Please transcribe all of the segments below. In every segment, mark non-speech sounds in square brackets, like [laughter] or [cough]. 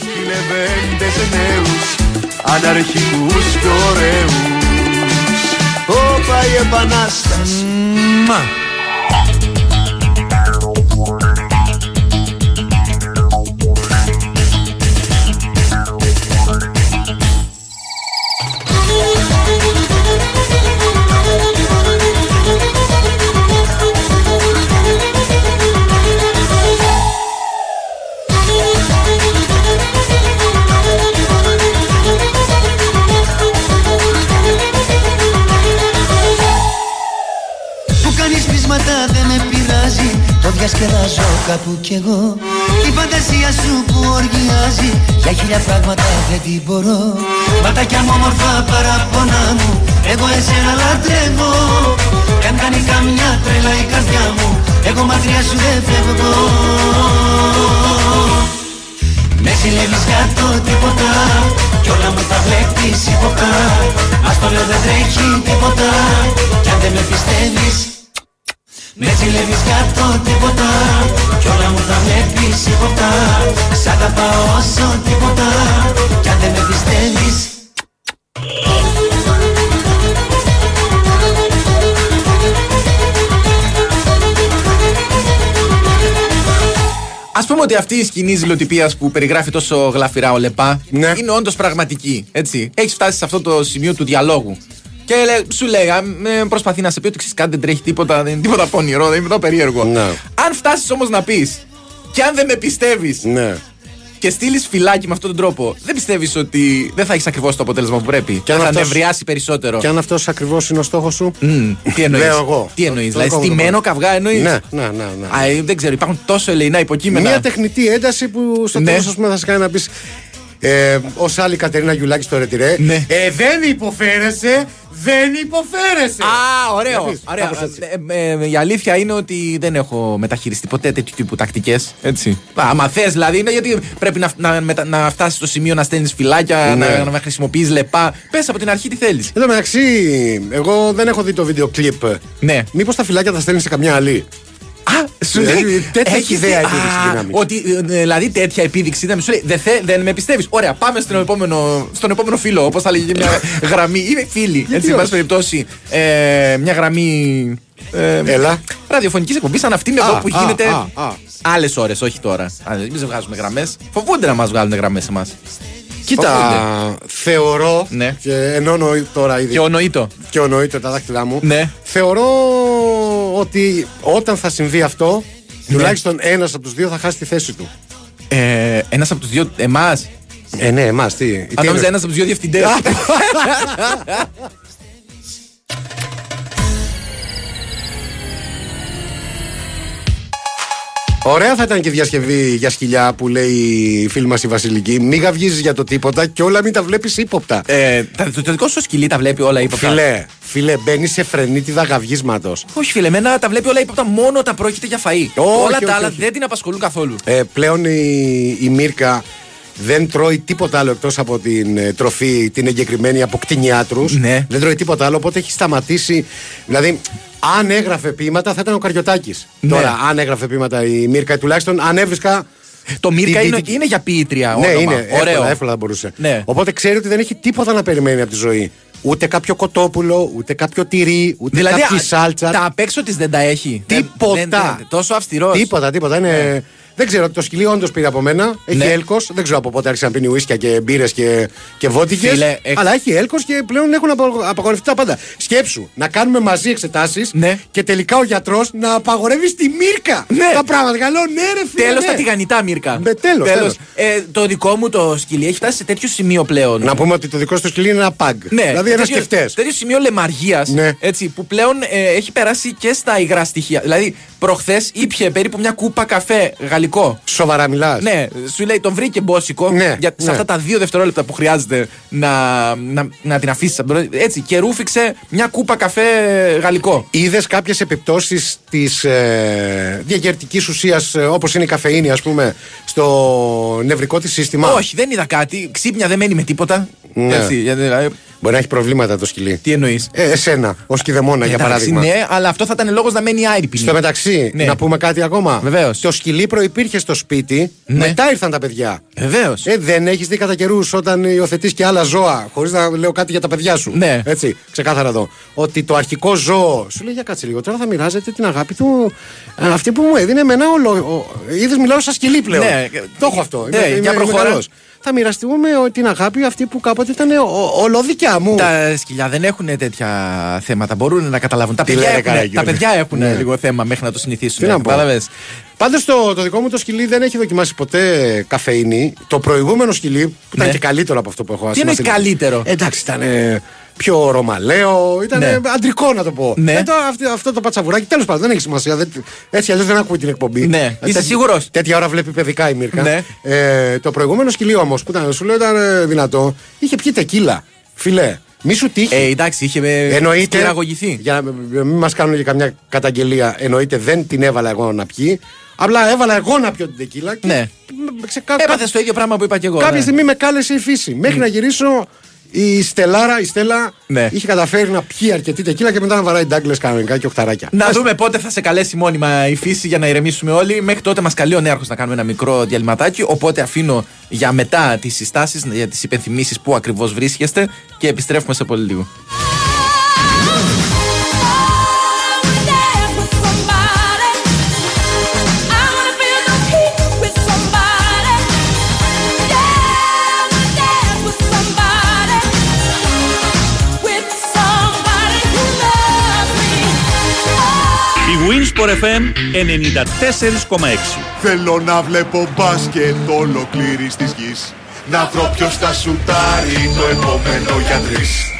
Κυλεβέντες νέους Αναρχικούς και ωραίους. Όπα η επανάσταση διασκεδάζω κάπου κι εγώ. Η φαντασία σου που οργιάζει Για χίλια πράγματα δεν την μπορώ. Μα τα κι αν όμορφα παραπονά μου Εγώ εσένα λατρεύω. Κι αν κάνει καμιά τρέλα η καρδιά μου Εγώ μακριά σου δεν φεύγω. Με συλλεύεις για το τίποτα Κι όλα μου τα βλέπεις ύποπτα. Ας το λέω δεν τρέχει τίποτα Κι αν δεν με πιστεύεις με ζηλεύεις για το τίποτα Κι όλα μου τα βλέπεις υποπτά Σ' αγαπάω όσο τίποτα Κι αν δεν με πιστεύεις Α πούμε ότι αυτή η σκηνή ζηλοτυπίας που περιγράφει τόσο γλαφυρά ο Λεπά Ναι. είναι όντως πραγματική. Έτσι. Έχεις φτάσει σε αυτό το σημείο του διαλόγου. Και λέ- σου λέει, α, ε, προσπαθεί να σε πει ότι ξέρεις κάτι δεν τρέχει τίποτα, δεν είναι τίποτα πονηρό, δεν είναι τίποτα περίεργο. Ναι. Αν φτάσεις όμως να πεις, και αν δεν με πιστεύεις Ναι. και στείλεις φυλάκι με αυτόν τον τρόπο, δεν πιστεύεις ότι δεν θα έχεις ακριβώς το αποτέλεσμα που πρέπει. Και αν θα αυτός- νευριάσει περισσότερο. Και αν αυτός ακριβώς είναι ο στόχος σου; Μμ, τι εννοείς; Λέω εγώ. Τι εννοείς, Το δηλαδή δικό μου στημένο το καυγά εννοείς; Ναι, ναι, ναι. ναι. Α, ε, δεν ξέρω, υπάρχουν τόσο ελεηνά υποκείμενα. Μια τεχνητή ένταση που στο Ναι. τέλος, ας πούμε, θα σε κάνει να πεις. Ε, Ω άλλη Κατερίνα Γιουλάκης στο ρετυρέ. Ναι. Ε, δεν υποφέρεσαι, δεν υποφέρεσαι. Α, ωραίο. Βλέπεις, ωραίο. κάπως έτσι. Ε, ε, η αλήθεια είναι ότι δεν έχω μεταχειριστεί ποτέ τέτοιου τύπου τακτικές. Έτσι. Άμα θες δηλαδή, είναι γιατί πρέπει να, να, μετα- να φτάσεις στο σημείο να στέλνεις φυλάκια, Ναι. να, να χρησιμοποιείς λεπά. Πες από την αρχή τι θέλεις. Εν τω μεταξύ, εγώ δεν έχω δει το βίντεο κλιπ. Ναι. Μήπως τα φυλάκια τα στέλνεις σε καμιά άλλη; Α, σου Δηλαδή, λέει. τέτοια έχεις ιδέα δει- επίδειξη Α, δύναμης. Ότι ε, δηλαδή τέτοια επίδειξη ήταν. Σου λέει δεν, θε, δεν με πιστεύεις. Ωραία, πάμε στον επόμενο, στον επόμενο φίλο. Όπως θα λέγει μια γραμμή. Είμαι φίλη. Έτσι, εν όχι. πάση περιπτώσει. Ε, μια γραμμή. Ε, Έλα. Ραδιοφωνικής εκπομπής σαν αυτήν εδώ Α, που α, γίνεται. α, α. Άλλες ώρες, όχι τώρα. Εμεί δεν βγάζουμε γραμμές. Φοβούνται να μας βγάλουν γραμμές εμάς. Κοίτα, θεωρώ. Ναι. Και ενώνω τώρα ήδη. Και ο Νοήτο. και ονοείται τα δάχτυλά μου. Ναι. Θεωρώ ότι όταν θα συμβεί αυτό, Ναι. τουλάχιστον ένας από τους δύο θα χάσει τη θέση του. Ε, ένας από τους δύο. Εμάς. Ε, ναι, εμάς τι. τι Αν νόμιζα είναι; ένας από τους δύο διευθυντές. [laughs] [laughs] Ωραία θα ήταν και η διασκευή για σκυλιά που λέει η φίλη μας η Βασιλική. Μη γαυγίζεις για το τίποτα και όλα μην τα βλέπεις ύποπτα. Ε, τα- το, το δικό σου σκυλί τα βλέπει όλα ύποπτα; Φιλέ, φιλέ, μπαίνει σε φρενίτιδα γαυγίσματο. Όχι, φίλε, εμένα τα βλέπει όλα ύποπτα μόνο όταν πρόκειται για φαΐ. Όχι, όλα όχι, τα άλλα όχι. δεν την απασχολούν καθόλου. Ε, πλέον η, η Μύρκα δεν τρώει τίποτα άλλο εκτός από την ε, τροφή την εγκεκριμένη από κτηνιάτρου. Ναι. Δεν τρώει τίποτα άλλο, οπότε έχει σταματήσει. Δηλαδή, αν έγραφε ποίηματα θα ήταν ο Καριωτάκης. Ναι. Τώρα, αν έγραφε ποίηματα η Μύρκα, τουλάχιστον αν έβρισκα. Το Μύρκα τη- είναι, τη- είναι για ποιήτρια. Ναι, όνομα. είναι. Ωραίο. Εύκολα, εύκολα θα μπορούσε. Ναι. Οπότε ξέρει ότι δεν έχει τίποτα να περιμένει από τη ζωή. Ούτε κάποιο κοτόπουλο, ούτε κάποιο τυρί, ούτε Δηλαδή, κάποια α, σάλτσα. τα απ' έξω της δεν τα έχει. Τίποτα. Δεν- δεν- δεν- τόσο αυστηρός. Τίποτα, τίποτα. Είναι... Δεν ξέρω, το σκυλί όντως πήρε από μένα. Έχει Ναι. έλκος. Δεν ξέρω από πότε άρχισε να πίνει ουίσκια και μπύρες και, και βότικες. Φίλε, έχ- Αλλά έχει έλκος και πλέον έχουν απο- απαγορευτεί τα πάντα. Σκέψου να κάνουμε μαζί εξετάσεις Ναι. και τελικά ο γιατρός να απαγορεύει τη μύρκα. Ναι. Τα πράγματα. Καλό, ναι, ρε φίλε. Τέλος ναι. τα τηγανιτά, Μύρκα. Με τέλος, τέλος. Ε, το δικό μου το σκυλί έχει φτάσει σε τέτοιο σημείο πλέον. Να πούμε ότι το δικό σου σκυλί είναι ένα παγκ. Ναι, δηλαδή ένα τέτοιο- σκεφτές. Τέτοιο σημείο λεμαργίας. Ναι. Έτσι, που πλέον ε, έχει περάσει και στα υγρά στοιχεία. Δηλαδή, προχθές ήπια περίπου μια κούπα καφέ γαλλικό. Σοβαρά μιλάς. Ναι, σου λέει τον βρήκε μπόσικο Ναι, για, σε ναι. αυτά τα δύο δευτερόλεπτα που χρειάζεται να, να, να την αφήσεις. Έτσι, και ρούφηξε μια κούπα καφέ γαλλικό. Είδες κάποιες επιπτώσεις της ε, διακαιρτική ουσίας όπως είναι η καφεΐνη, ας πούμε, στο νευρικό της σύστημα; Όχι, δεν είδα κάτι. Ξύπνια δεν μένει με τίποτα. Ναι. Έτσι, γιατί, δηλαδή, Μπορεί να έχει προβλήματα το σκυλί. τι εννοείς; Ε, εσένα, ως κηδεμόνα για παράδειγμα. Ναι, αλλά αυτό θα ήταν λόγος να μένει άειρη Στο μεταξύ, Ναι. να πούμε κάτι ακόμα. Βεβαίως. Το σκυλί προπήρχε στο σπίτι, Ναι. μετά ήρθαν τα παιδιά. Βεβαίως. Ε, δεν έχεις δει κατά καιρούς όταν υιοθετείς και άλλα ζώα, χωρίς να λέω κάτι για τα παιδιά σου. Ναι. Έτσι, ξεκάθαρα εδώ. Ότι το αρχικό ζώο σου λέει για κάτσε λίγο. Τώρα θα μοιράζεται την αγάπη του. ε, Αυτή που μου έδινε εμένα όλο. Είδες, μιλάω σαν σκυλί πλέον. Ναι. Το έχω αυτό. Ναι, Είμαι- για είμαι- είμαι προχώρα. καλός. Θα μοιραστούμε ο- την αγάπη αυτή που κάποτε ήταν ο- ο- όλο δικιά μου. Τα σκυλιά δεν έχουν τέτοια θέματα. Μπορούν να καταλάβουν. Τα Τι παιδιά λέει, έχουν, καλά, τα παιδιά έχουν Ναι. λίγο θέμα μέχρι να το συνηθίσουν. Τι να πω. Κατάλαβες; Πάντως το, το δικό μου το σκυλί δεν έχει δοκιμάσει ποτέ καφεΐνη. Το προηγούμενο σκυλί, που ήταν Ναι. και καλύτερο από αυτό που έχω Τι εννοείς ασυμβαστεί- καλύτερο; Εντάξει, ήταν ε, πιο ρωμαλαίο, ήταν Ναι. αντρικό να το πω. Ναι. Ε, το- αυτό, αυτό το πατσαβουράκι, τέλος πάντων, δεν έχει σημασία. Δεν, έτσι αλλιώς δεν ακούει την εκπομπή. Ναι. Ε, Είσαι τέτοια- σίγουρος; Τέτοια ώρα βλέπει παιδικά η Μίρκα. Ναι. Ε, το προηγούμενο σκυλί όμως που ήταν, σου λέω ήταν ε, δυνατό, είχε πιει τεκίλα. Φιλέ, μη σου τύχει. Ε, εντάξει, είχε ε, Εννοείται. σκυραγωγηθεί. Για να μην μας κάνουν και καμιά καταγγελία, εννοείται δεν την έβαλα εγώ να πιει. Απλά έβαλα εγώ να πιω την τεκίλα. Και Ναι. με- ξεκα- Έπαθες το ίδιο πράγμα που είπα και εγώ. Κάποια ναι. στιγμή με κάλεσε η φύση. Μέχρι να γυρίσω, η Στελάρα, η Στέλλα, Ναι. είχε καταφέρει να πιει αρκετή τεκίλα και μετά να βαράει ντάγκλε κανονικά και οχταράκια. Να δούμε πότε θα σε καλέσει μόνιμα η φύση για να ηρεμήσουμε όλοι. Μέχρι τότε μας καλεί ο Νέαρχος να κάνουμε ένα μικρό διαλυματάκι. Οπότε αφήνω για μετά τις συστάσεις, για τις υπενθυμίσεις που ακριβώς βρίσκεστε και επιστρέφουμε σε πολύ λίγο. Η Winsport FM 94,6. Θέλω να βλέπω μπάσκετ ολοκλήρης της γης Να βρω ποιος θα σουτάρει το επόμενο για τρεις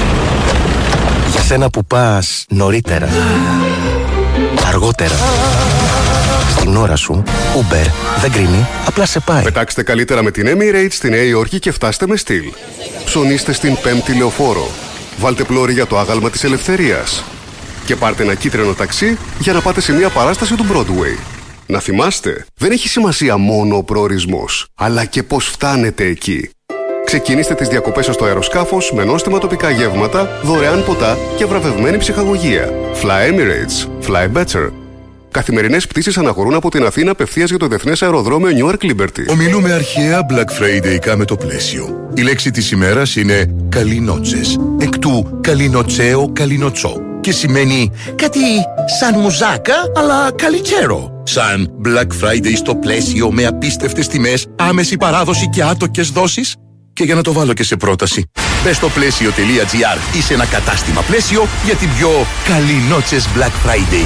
Για σένα που πας νωρίτερα, αργότερα, στην ώρα σου, Uber δεν κρίνει, απλά σε πάει. Πετάξτε καλύτερα με την Emirates στη Νέα Υόρκη και φτάστε με στυλ. Ψωνίστε στην πέμπτη λεωφόρο. Βάλτε πλώρη για το άγαλμα της ελευθερίας. Και πάρτε ένα κίτρινο ταξί για να πάτε σε μια παράσταση του Broadway. Να θυμάστε, δεν έχει σημασία μόνο ο προορισμός, αλλά και πώς φτάνετε εκεί. Ξεκινήστε τις διακοπές σας στο αεροσκάφος με νόστιμα τοπικά γεύματα, δωρεάν ποτά και βραβευμένη ψυχαγωγία. Fly Emirates. Fly better. Καθημερινές πτήσεις αναχωρούν από την Αθήνα απευθείας για το Διεθνές Αεροδρόμιο Newark Liberty. Ομιλούμε αρχαία Black Friday με το πλαίσιο. Η λέξη της ημέρας είναι «καλινότσες», εκ του «καλινοτσέο καλινοτσό» και σημαίνει κάτι σαν μουζάκα, αλλά καλικέρο. Σαν Black Friday στο πλαίσιο με απίστευτες τιμές, άμεση παράδοση και άτοκες δόσεις. Και για να το βάλω και σε πρόταση, μπες στο πλαίσιο.gr ή σε ένα κατάστημα πλαίσιο για την πιο καλινότσες Black Friday.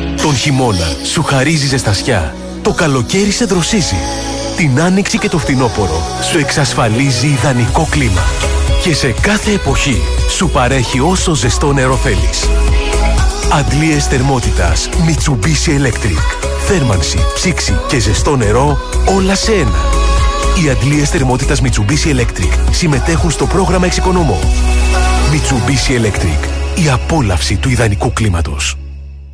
Τον χειμώνα σου χαρίζει ζεστασιά. Το καλοκαίρι σε δροσίζει. Την άνοιξη και το φθινόπωρο σου εξασφαλίζει ιδανικό κλίμα. Και σε κάθε εποχή σου παρέχει όσο ζεστό νερό θέλεις. Αντλίες θερμότητας Mitsubishi Electric. Θέρμανση, ψήξη και ζεστό νερό όλα σε ένα. Οι αντλίες θερμότητας Mitsubishi Electric συμμετέχουν στο πρόγραμμα Εξοικονομώ. Mitsubishi Electric. Η απόλαυση του ιδανικού κλίματος.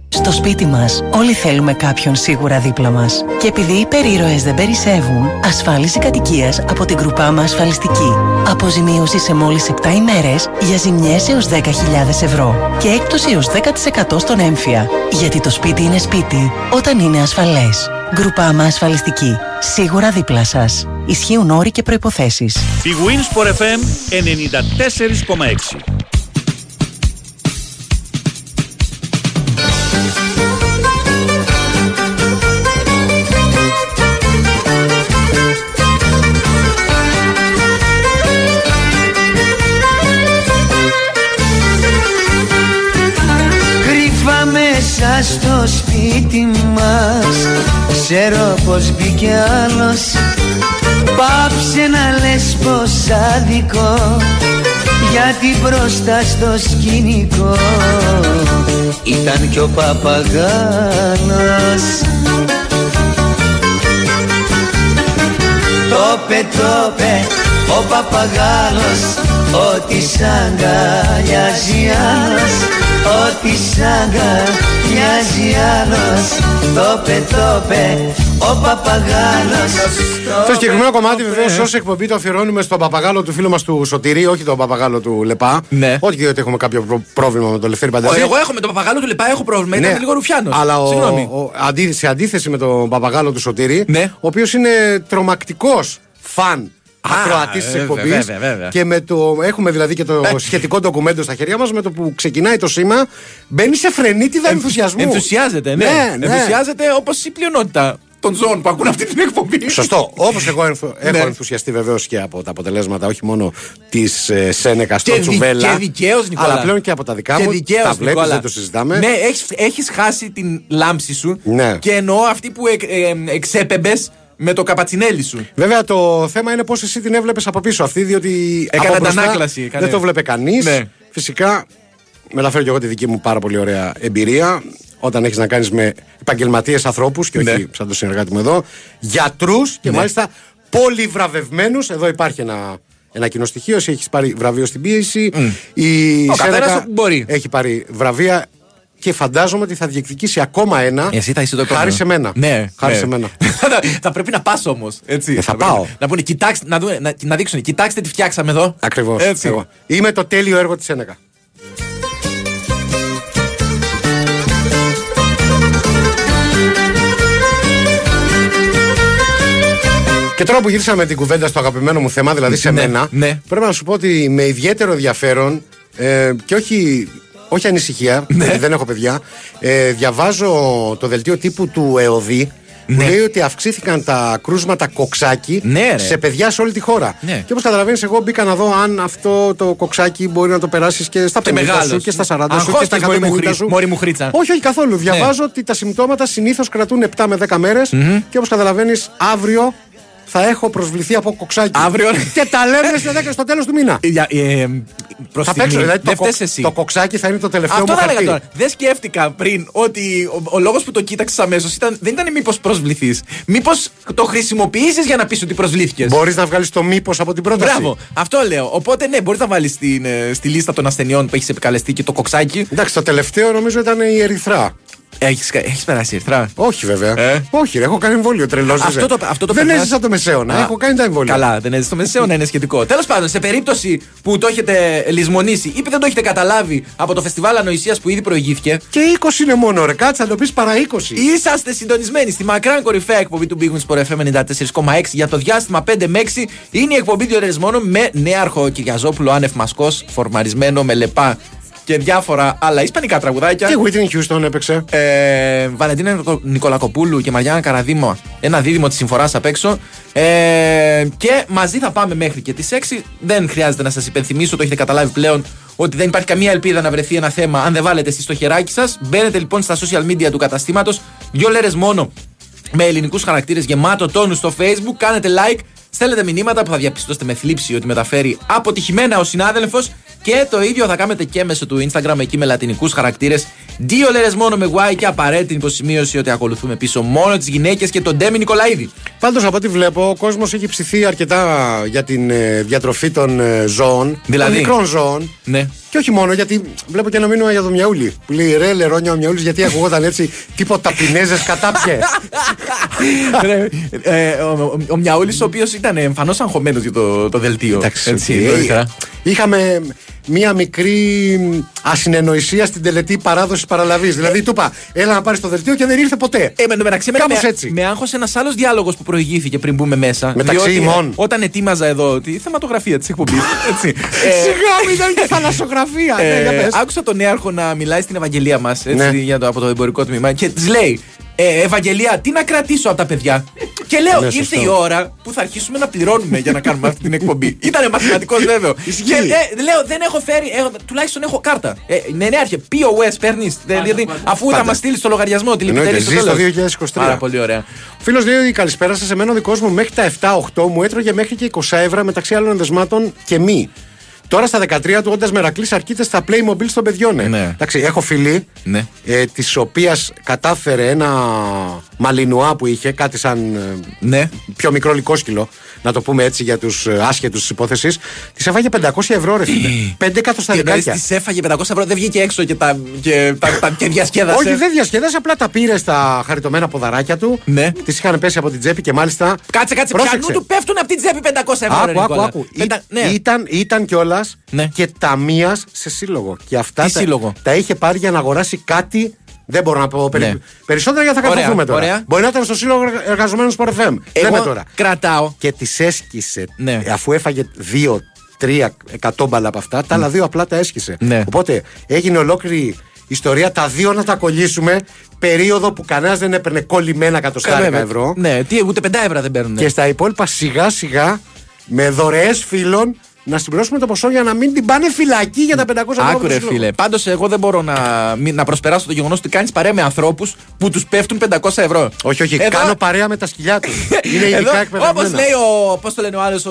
Στο σπίτι μας όλοι θέλουμε κάποιον σίγουρα δίπλα μας. Και επειδή οι περίρωες δεν περισσεύουν, ασφάλιση κατοικίας από την Γκρουπάμα Ασφαλιστική. Αποζημίωση σε μόλις 7 ημέρες για ζημιές έως 10.000 ευρώ. Και έκπτωση έως 10% στον έμφυα. Γιατί το σπίτι είναι σπίτι όταν είναι ασφαλές. Γκρουπάμα Ασφαλιστική. Σίγουρα δίπλα σας. Ισχύουν όροι και προϋποθέσεις. Η Winsport FM 94,6. Σπίτι μας. Ξέρω πως μπήκε άλλος. Πάψε να λες πως άδικο. Γιατί μπροστά στο σκηνικό Ήταν κι ο παπαγάλος Το πε, το πε, ο παπαγάλος Ότι σ' αγκαλιάζει άλλος Ότι σ' αγκαλιάζει άλλος Το πε, το πε, ο παπαγάλος Το συγκεκριμένο κομμάτι βεβαίως ως εκπομπή το αφιερώνουμε στον παπαγάλο του φίλου μας του Σωτηρή, όχι τον παπαγάλο του Λεπά. Ναι. Όχι γιατί έχουμε κάποιο προ- πρόβλημα με τον Λευτέρη Πανταζή. Εγώ έχω με τον παπαγάλο του Λεπά, έχω πρόβλημα. Ήταν Ναι, λίγο ρουφιάνος. Αλλά ο, Συγγνώμη. ο- αντί- σε αντίθεση με τον παπαγάλο του Σωτήρη, Ναι. ο οποίος είναι τρομακτικός φαν ακροατής της βέβαια, εκπομπής. βέβαια, βέβαια. Και με το, έχουμε δηλαδή και το σχετικό ντοκουμέντο στα χέρια μας. Με το που ξεκινάει το σήμα, μπαίνει σε φρενίτιδα ενθουσιασμού. Ενθουσιάζεται, ναι. Ναι, ναι. Ενθουσιάζεται όπως η πλειονότητα των ζώων που ακούν αυτή την εκπομπή. Σωστό. Όπως εγώ ενθου- έχω Ναι. ενθουσιαστεί βεβαίως και από τα αποτελέσματα, όχι μόνο της ε, Σένεκα στο Και, δι- Τσουβέλα. και δικαίως, Νικόλα. Αλλά πλέον και από τα δικά Και μου. δικαίως, τα βλέπεις, Νικόλα. δεν το συζητάμε. Ναι, έχεις, έχεις χάσει την λάμψη σου. Ναι. Και εννοώ αυτή που εκ, ε, εξέπεμπες με το καπατσινέλι σου. Βέβαια το θέμα είναι πώς εσύ την έβλεπες από πίσω αυτή, διότι. Έκανε από μπροστά αντανάκλαση, έκανε. Δεν το βλέπε κανείς. Ναι. Φυσικά, μεταφέρω και εγώ τη δική μου πάρα πολύ ωραία εμπειρία. Όταν έχεις να κάνεις με επαγγελματίες ανθρώπους και όχι Ναι. σαν το συνεργάτη μου εδώ, γιατρούς και Ναι. μάλιστα πολυβραβευμένους. Εδώ υπάρχει ένα, ένα κοινό στοιχείο. Εσύ έχεις πάρει βραβείο στην πίεση. Η Ο καθένας Σένεκα όπου μπορεί. έχει πάρει βραβεία και φαντάζομαι ότι θα διεκδικήσει ακόμα ένα. Εσύ θα είσαι το επόμενο. Χάρη σε μένα. Ναι. Χάρη ναι. σε μένα. θα, [laughs] θα πρέπει να πας όμως. Ε, θα πρέπει πάω. Να, να πούνε, κοιτάξτε, να, δούμε, να, να δείξουν, κοιτάξτε τι φτιάξαμε εδώ. Ακριβώς. Έτσι. Είμαι το τέλειο έργο της Σένεκα. Και τώρα που γύρισαμε την κουβέντα στο αγαπημένο μου θέμα, δηλαδή σε Ναι, μένα, ναι. πρέπει να σου πω ότι με ιδιαίτερο ενδιαφέρον ε, και όχι, όχι ανησυχία, Ναι. γιατί δεν έχω παιδιά, ε, διαβάζω το δελτίο τύπου του ΕΟΔΗ που Ναι. λέει ότι αυξήθηκαν τα κρούσματα κοξάκι Ναι, ρε. σε παιδιά σε όλη τη χώρα. Ναι. Και όπως καταλαβαίνεις, εγώ μπήκα να δω αν αυτό το κοξάκι μπορεί να το περάσεις και στα 50 Και σου μεγάλος. και στα 40 σου και στα Αγχώστηκες, μωρή μου 150 χρή- σου. μωρή μου χρήτσα. Όχι, όχι καθόλου. Διαβάζω ότι τα συμπτώματα συνήθως κρατούν 7 με 10 μέρες και όπως καταλαβαίνεις, αύριο θα έχω προσβληθεί από κοξάκι. Αύριο. Και τα λέμε στο 10 στο τέλος του μήνα. Ε, για- ε, προς Θα στιγμή, παίξω, δηλαδή το, δεν κο- φταίς εσύ. το κοξάκι θα είναι το τελευταίο Αυτό μου θα έλεγα χαρτί. τώρα. Δεν σκέφτηκα πριν ότι ο, ο λόγος που το κοίταξες αμέσως δεν ήταν μήπως προσβληθείς. Μήπως το χρησιμοποιήσεις για να πεις ότι προσβλήθηκες. Μπορείς να βγάλεις το μήπως από την πρόταση. Μπράβο, αυτό λέω. Οπότε ναι, μπορείς να βάλεις στη λίστα των ασθενειών που έχεις επικαλεστεί και το κοξάκι. Εντάξει, το τελευταίο νομίζω ήταν η ερυθρά. Έχεις έχεις περάσει ερθρά; Όχι βέβαια. Ε; Όχι, ρε, έχω κάνει εμβόλιο τρελός. Αυτό το, αυτό το Δεν περνάς. έζησα το μεσαίωνα. Α, Έχω κάνει τα εμβόλια. Καλά, δεν έζησε το μεσαίωνα, είναι σχετικό. Τέλος πάντων, σε περίπτωση που το έχετε λησμονήσει ή που δεν το έχετε καταλάβει από το φεστιβάλ ανοησίας που ήδη προηγήθηκε, Και 20 είναι μόνο, ρε. Κάτσε να το πεις παρά 20. Είσαστε συντονισμένοι στη μακράν κορυφαία εκπομπή του Big Wings Sport FM 94,6 για το διάστημα 5 με 6. Είναι η εκπομπή δύο μόνο με νέαρχο Κυριαζόπουλο άνευ μασκός, φορμαρισμένο με λεπά και διάφορα άλλα ισπανικά τραγουδάκια. Και Whitney Houston έπαιξε. Ε, Βαλεντίνα Νικο- Νικολακοπούλου και Μαριάννα Καραδίμο. Ένα δίδυμο της συμφοράς απ' έξω. Ε, και μαζί θα πάμε μέχρι και τις 6. Δεν χρειάζεται να σας υπενθυμίσω, το έχετε καταλάβει πλέον, ότι δεν υπάρχει καμία ελπίδα να βρεθεί ένα θέμα αν δεν βάλετε εσείς το χεράκι σας. Μπαίνετε λοιπόν στα social media του καταστήματος. Δύο λέρες μόνο με ελληνικούς χαρακτήρες γεμάτο τόνους στο facebook. Κάνετε like, στέλνετε μηνύματα που θα διαπιστώσετε με θλίψη ότι μεταφέρει αποτυχημένα ο συνάδελφος. Και το ίδιο θα κάνετε και μέσω του Instagram εκεί με λατινικούς χαρακτήρες. Δύο λέρες μόνο με Y και απαραίτητη υποσημείωση ότι ακολουθούμε πίσω μόνο τις γυναίκες και τον Ντέμι Νικολαίδη. Πάντως από ό,τι βλέπω, ο κόσμος έχει ψηθεί αρκετά για την ε, διατροφή των ε, ζώων. Δηλαδή; Των μικρών ζώων. Ναι. Και όχι μόνο, γιατί βλέπω και ένα μήνυμα για το Μιαούλι. Που λέει ρε, λερόνια ο Μιαούλης, γιατί ακουγόταν έτσι τίποτα πινέζε κατάπιε. [laughs] Ρε, ε, ο ο, ο Μιαούλης, ο οποίος ήταν εμφανώς αγχωμένος για το, το δελτίο. Εντάξει, Έτσι, ε, νωρίτερα. Είχαμε μία μικρή ασυνεννοησία στην τελετή παράδοσης παραλαβής. Δηλαδή, του είπα, έλα να πάρεις το δελτίο και δεν ήρθε ποτέ. Ε, με το μεταξύ, εμένα Κάπως με, έτσι. με άγχωσε ένας άλλος διάλογος που προηγήθηκε πριν μπούμε μέσα. Μεταξύ διότι, ημών. ε, Όταν ετοίμαζα εδώ τη θεματογραφία της εκπομπής. [laughs] έτσι. Ε, Σιγά μου ήταν και θαλασσογραφία. Ναι, για ε, πες. άκουσα τον νέαρχο να μιλάει στην Ευαγγελία μας Ναι. για το, από το εμπορικό τμήμα και της λέει. Ε, Ευαγγελία, τι να κρατήσω από τα παιδιά; Και λέω, Ναι, ήρθε σωστό. η ώρα που θα αρχίσουμε να πληρώνουμε για να κάνουμε αυτή την εκπομπή. [laughs] Ήταν μαθηματικός βέβαιο. Ισχύει. και ε, λέω, δεν έχω φέρει, έχω- τουλάχιστον έχω κάρτα. Ε, ναι, ναι, άρχε. POS παίρνεις. Δηλαδή, αφού θα Πάντα. μας στείλεις το λογαριασμό, τη Εννοείται, λυπητερή στο ζεις τέλος. το 2023. Πάρα πολύ ωραία. Ο φίλος λέει: Καλησπέρα σας. Εμένα ο δικός μου μέχρι τα 7-8 μου έτρωγε μέχρι και 20 ευρώ μεταξύ άλλων δεσμάτων και μη. Τώρα στα 13 του, όντας μερακλή, αρκείται στα Playmobil των παιδιών. ε. Ναι. Εντάξει, έχω φίλη, Ναι. ε, της οποίας κατάφερε ένα μαλινουά που είχε, κάτι σαν ε, Ναι. πιο μικρό λικόσκυλο, να το πούμε έτσι για τους άσχετους της υπόθεσης, της έφαγε 500 ευρώ, ρε φίλε. [clears throat] 5 Τι εννοείς, εκατοσταρικάκια. της έφαγε 500 ευρώ, δεν βγήκε έξω και, τα, και, τα, τα, και διασκέδασε. Όχι, δεν διασκέδασε, απλά τα πήρε στα χαριτωμένα ποδαράκια του. Ναι. Τη είχαν πέσει από την τσέπη και μάλιστα. Κάτσε, κάτσε, Πρόσεξε. πιανού του πέφτουν από την τσέπη 500 ευρώ. ρε, Άκου, άκου, Νικόλα. άκου. Πεντα- Ή- ναι. Ήταν, ήταν κιόλας Ναι. και ταμείας σε σύλλογο. Και αυτά Τι τα, σύλλογο; τα είχε πάρει για να αγοράσει κάτι. Δεν μπορώ να πω περι- Ναι. περισσότερα γιατί θα Ωραία, καθοθούμε τώρα. ωραία. Μπορεί να ήταν στο σύλλογο εργαζομένων Sport FM. Εγώ Λέμε τώρα. κρατάω. Και τη έσκησε. Ναι. Αφού έφαγε δύο, τρία εκατόμπαλα από αυτά, τα άλλα δύο απλά τα έσχισε. Ναι. Οπότε έγινε ολόκληρη ιστορία. Τα δύο να τα κολλήσουμε. Περίοδο που κανένας δεν έπαιρνε κολλημένα εκατοστάρικα Βέβαια. ευρώ. Ναι, τι, ούτε 5 ευρώ δεν παίρνουν. Και στα υπόλοιπα σιγά σιγά με δωρεές φίλων να συμπληρώσουμε το ποσό για να μην την πάνε φυλακή για τα 500 ευρώ. που Άκουρε τους λέω. φίλε. Πάντως, εγώ δεν μπορώ να, μην- να προσπεράσω το γεγονός ότι κάνεις παρέα με ανθρώπους που τους πέφτουν 500 ευρώ. Όχι, όχι, Εδώ- κάνω παρέα με τα σκυλιά τους. [laughs] Είναι Εδώ, ειδικά Όπως εκπαιδευμένα. λέει ο. Πώς το λένε ο άλλος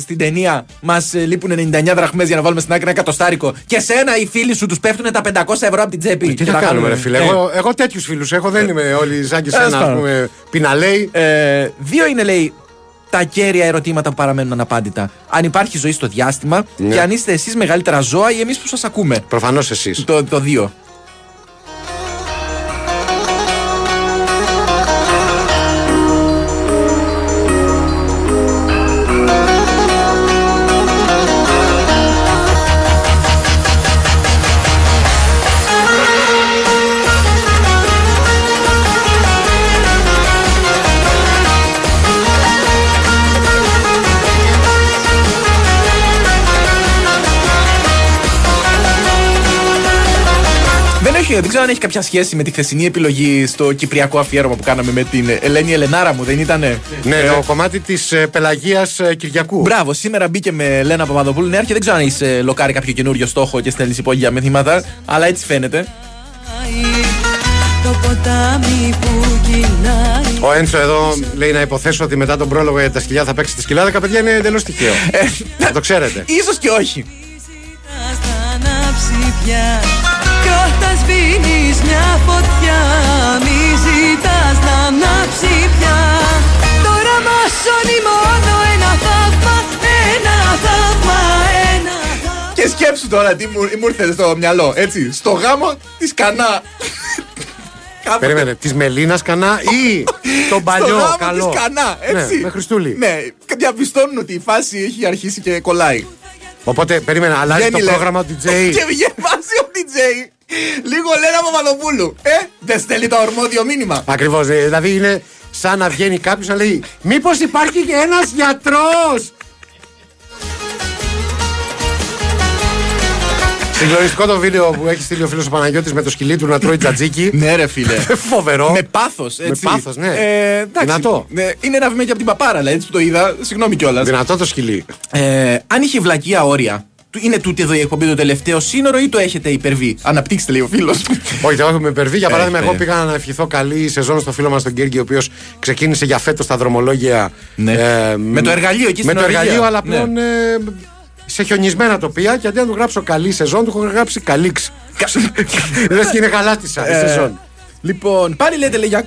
στην ταινία, μας λείπουν 99 δραχμές για να βάλουμε στην άκρη ένα εκατοστάρικο. Και σένα οι φίλοι σου τους πέφτουν τα 500 ευρώ από την τσέπη. Τι Και θα τα κάνουμε, ρε φίλε; Ε, Εγώ, εγώ τέτοιους φίλους έχω, δεν είμαι όλοι σαν και Τέλος σένα, ας πάντων. πούμε, πιναλέοι. Ε, δύο είναι, λέει, τα κέρια ερωτήματα που παραμένουν αναπάντητα. Αν υπάρχει ζωή στο διάστημα Ναι. και αν είστε εσείς μεγαλύτερα ζώα ή εμείς που σας ακούμε. Προφανώς εσείς. Το, το δύο. Δεν, έχει, δεν ξέρω αν έχει κάποια σχέση με τη χθεσινή επιλογή στο κυπριακό αφιέρωμα που κάναμε με την Ελένη Ελενάρα μου, δεν ήτανε; Ναι, Ε, το κομμάτι της Πελαγίας Κυριακού. Μπράβο, σήμερα μπήκε με Λένα Παπαδοπούλου νέα και δεν ξέρω αν έχεις ε, λοκάρει κάποιο καινούριο στόχο και στέλνεις υπόγεια μεθύματα, αλλά έτσι φαίνεται. Το ποτάμι που γυρνάει Ο Έντσο εδώ λέει να υποθέσω ότι μετά τον πρόλογο για τα σκυλιά θα παίξει τη σκυλάδικα. Παιδιά είναι εντελώς τυχαίο. Να το ξέρετε. Ίσως και όχι. Θα ανάψει πια Κι όταν σβήνεις μια φωτιά Μη ζητάς να ανάψει πια Τώρα μας σώνει μόνο ένα θαύμα Ένα θαύμα, ένα Και σκέψου τώρα τι μου, μου ήρθε στο μυαλό, έτσι. Στο γάμο της Κανά. Κάποτε- Περίμενε, της Μελίνας κανά ή [laughs] τον παλιό στο γάμο καλό. της Κανά, έτσι. Ναι, με Χριστούλη. Ναι, διαπιστώνουν ότι η φάση έχει αρχίσει και κολλάει. Οπότε περίμενε, αλλάζει Βγαίνει, το λέει. πρόγραμμα του DJ. [laughs] Και βγαίνει βάζει ο DJ. Λίγο Λένα Παπαδοπούλου. Ε, δεν στέλνει το ορμόδιο μήνυμα. Ακριβώς. Δηλαδή είναι σαν να βγαίνει κάποιος να λέει Μήπως υπάρχει και ένας γιατρός. Συγκλονιστικό το βίντεο που έχει στείλει ο φίλος ο Παναγιώτης με το σκυλί του να τρώει τζατζίκι. [laughs] Ναι, ρε φίλε. [laughs] Φοβερό. Με πάθος, έτσι. Με πάθος, ναι. Ε, εντάξει. Δυνατό. Ναι, είναι ένα βήμα και από την παπάρα, αλλά έτσι που το είδα. Συγγνώμη κιόλας. Δυνατό το σκυλί. Ε, αν είχε βλακεία όρια, του- είναι τούτη εδώ η εκπομπή το τελευταίο σύνορο ή το έχετε υπερβεί; Αναπτύξτε, λέει ο φίλο. Όχι, το έχουμε υπερβεί. Για παράδειγμα, Έχετε. εγώ πήγα να ευχηθώ καλή σεζόν στο φίλο μας τον Κέρκη, ο οποίος ξεκίνησε για φέτος τα δρομολόγια. Ναι. Με το εργαλείο εκεί Με στην το Νορβηγία. εργαλείο, αλλά Ναι. πλέον ε, σε χιονισμένα τοπία και αντί να του γράψω καλή σεζόν, του έχω γράψει καλήξ. Λες και είναι γαλάτισα η Ε, σεζόν. Λοιπόν, πάλι λέτε λέει, για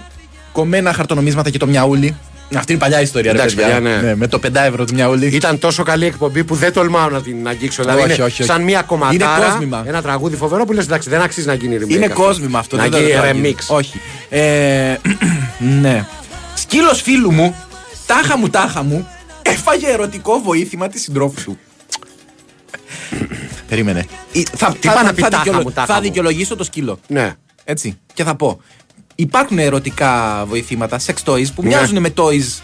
κομμένα χαρτονομίσματα και το μιαούλι. Αυτή είναι η παλιά ιστορία, ρε Εντάξει, παιδιά. παιδιά, ναι. με το 5 ευρώ του μιαούλι. Ήταν τόσο καλή εκπομπή που δεν τολμάω να την αγγίξω. Δηλαδή Όχι, είναι όχι, όχι. σαν μια κομματάρα. Είναι κόσμημα. Ένα τραγούδι φοβερό που λες εντάξει, δεν αξίζει να γίνει remake. Είναι αυτό. κόσμημα αυτό. Να δεν γίνει το αγγίζω. remix. Όχι. Ε, [clears throat] ναι. Σκύλος φίλου μου, τάχα μου, τάχα μου, έφαγε ερωτικό βοήθημα της συντρόφου του. Περίμενε. Ή- Θα, Τι θα, πάει να θα, πει θα, τάχα δικαιολο- μου, τάχα θα μου. δικαιολογήσω το σκύλο. Ναι. Έτσι. Και θα πω. Υπάρχουν ερωτικά βοηθήματα, sex toys, που Ναι. μοιάζουν με toys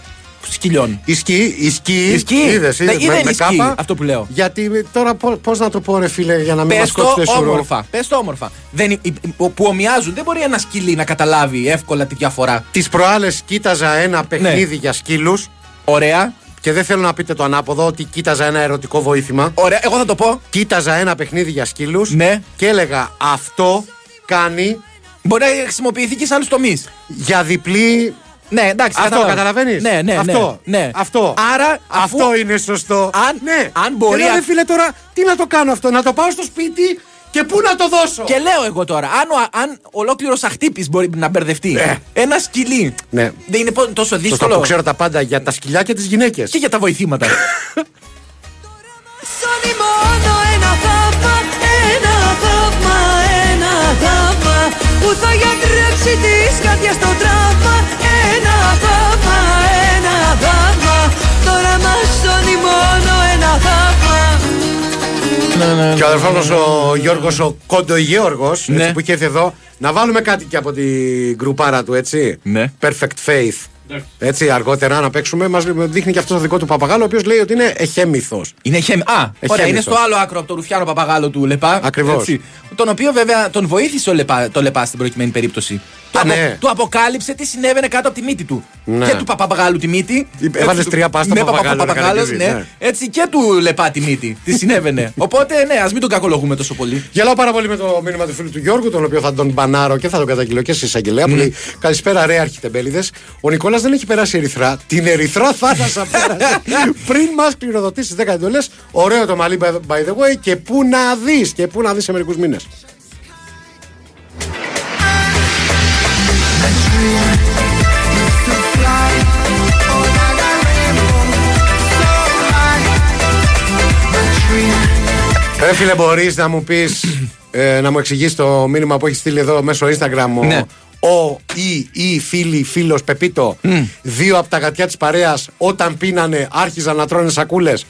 σκυλιών. Η σκι, η σκι, Η σκι. είδες, Ναι, είδες, ή με, δεν με ισχύει κάπα. αυτό που λέω. Γιατί τώρα πώς να το πω, ρε φίλε, για να μην μας Πες το κόψετε σουρό. όμορφα. Πες το όμορφα. Δεν, οι- οι- που ομοιάζουν. Δεν μπορεί ένα σκυλί να καταλάβει εύκολα τη διαφορά. Τις προάλλες κοίταζα ένα παιχνίδι Ναι. για σκύλους. Ωραία. Και δεν θέλω να πείτε το ανάποδο ότι κοίταζα ένα ερωτικό βοήθημα. Ωραία, εγώ θα το πω. Κοίταζα ένα παιχνίδι για σκύλους Ναι. και έλεγα αυτό κάνει Μπορεί να χρησιμοποιηθεί και σε άλλους τομείς. για διπλή. Ναι, εντάξει. Αυτό κατάλαβα. καταλαβαίνεις; Ναι, ναι, αυτό. ναι, ναι. αυτό. Άρα, αφού- Αυτό είναι σωστό. Αν- ναι. αν μπορεί Και λέω, α- ρε φίλε τώρα, τι να το κάνω αυτό, να το πάω στο σπίτι και πού να το δώσω; Και λέω εγώ τώρα, αν, ο- αν ολόκληρος αχτύπης μπορεί να μπερδευτεί, ένα σκυλί Ναι. δεν είναι πο- τόσο Σωστά δύσκολο. που ξέρω τα πάντα για τα σκυλιά και τις γυναίκες. Και για τα βοηθήματα. [laughs] Που θα γιατρέψει της καρδιάς το τραύμα Ένα θαύμα, ένα θαύμα Τώρα μας σώνει μόνο ένα θαύμα Και ο αδερφός μα ο Γιώργος, ο Κόντο Γιώργο, Ναι. που είχε έρθει εδώ, να βάλουμε κάτι και από την γκρουπάρα του, έτσι; Ναι. Perfect Faith. Έτσι, αργότερα να παίξουμε. Μας δείχνει και αυτός το δικό του παπαγάλο, ο οποίος λέει ότι είναι εχέμηθος. Είναι χέμι. Α, ωραία, Εχέμηθος. είναι στο άλλο άκρο από το Ρουφιάνο Παπαγάλο του Λεπά. Ακριβώς. έτσι. Τον οποίο βέβαια τον βοήθησε ο Λεπά, το Λεπά στην προκειμένη περίπτωση. Του, Α, απο- ναι. του αποκάλυψε τι συνέβαινε κάτω από τη μύτη του. Ναι. Και του Παπαγάλου τη μύτη. Έβαλες Έτσι, τρία πάστα ναι, Παπαγάλου, Παπαγάλος, να ναι. κάνεις, ναι. Έτσι και του Λεπά τη μύτη. τι συνέβαινε. [laughs] Οπότε ναι, ας μην τον κακολογούμε τόσο πολύ. Γελάω πάρα πολύ με το μήνυμα του φίλου του Γιώργου, τον οποίο θα τον μπανάρω και θα τον καταγγείλω και σε εισαγγελέα. Που λέει Καλησπέρα, ρε αρχιτεμπέληδες. Ο Νικόλας δεν έχει περάσει ερυθρά. Την ερυθρά θάλασσα πέρασε. Πριν μας κληροδοτήσεις 10 εντολές. Ωραίο το μαλλί, by by the way. Και πού να δεις, και πού να δεις σε μερικούς μήνες. Ρε φίλε, μπορείς να μου πεις, ε, να μου εξηγήσεις το μήνυμα που έχεις στείλει εδώ μέσω Instagram ο, Ναι. Ο ή η φίλη, φίλος Πεπίτο. Δύο από τα γατιά της παρέας όταν πίνανε άρχιζαν να τρώνε σακούλες.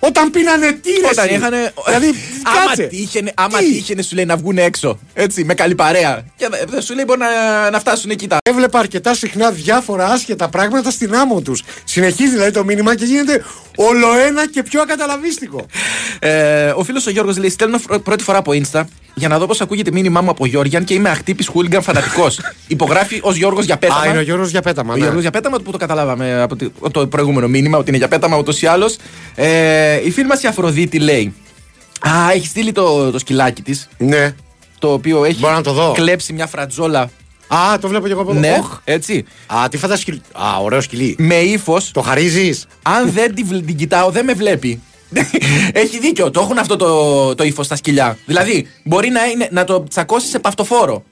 Όταν πίνανε τι ρε Όταν εσύ; είχαν. Δηλαδή, [laughs] άμα κάτσε. τύχαινε, άμα Τι; τύχαινε, σου λέει να βγουν έξω. Έτσι, με καλή παρέα. Και δεν σου λέει μπορεί να, να φτάσουν εκεί τα. Έβλεπα αρκετά συχνά διάφορα άσχετα πράγματα στην άμμο τους. Συνεχίζει δηλαδή το μήνυμα και γίνεται ολοένα και πιο ακαταλαβίστικο. Ε, ο φίλος ο Γιώργος λέει: Στέλνω φρ- πρώτη φορά από Insta για να δω πώς ακούγεται μήνυμά μου από Γιώργιαν και είμαι αχτύπης χούλιγκαν φανατικός. [laughs] Υπογράφει ως Γιώργος για πέταμα. Α, είναι ο Γιώργος για πέταμα. Ο ναι. Γιώργος για πέταμα που το καταλάβαμε από τη- από το προηγούμενο μήνυμα ότι είναι για πέταμα ούτως ή άλλως. Ε, η φίλη μας η Αφροδίτη λέει: Α, έχει στείλει το, το σκυλάκι της. Ναι. Το οποίο έχει Μπορώ να το δω. κλέψει μια φρατζόλα. Α, το βλέπω και εγώ από εδώ. Ναι, Οχ. έτσι. Α, τι φαντάζεσαι. σκυλ- Α, ωραίο σκυλί. Με ύφος. Το χαρίζεις; Αν δεν την, βλ- την κοιτάω, δεν με βλέπει. [laughs] Έχει δίκιο. Το έχουν αυτό το, το ύφος στα σκυλιά. Δηλαδή, μπορεί να, είναι, να το τσακώσει σε παυτοφόρο.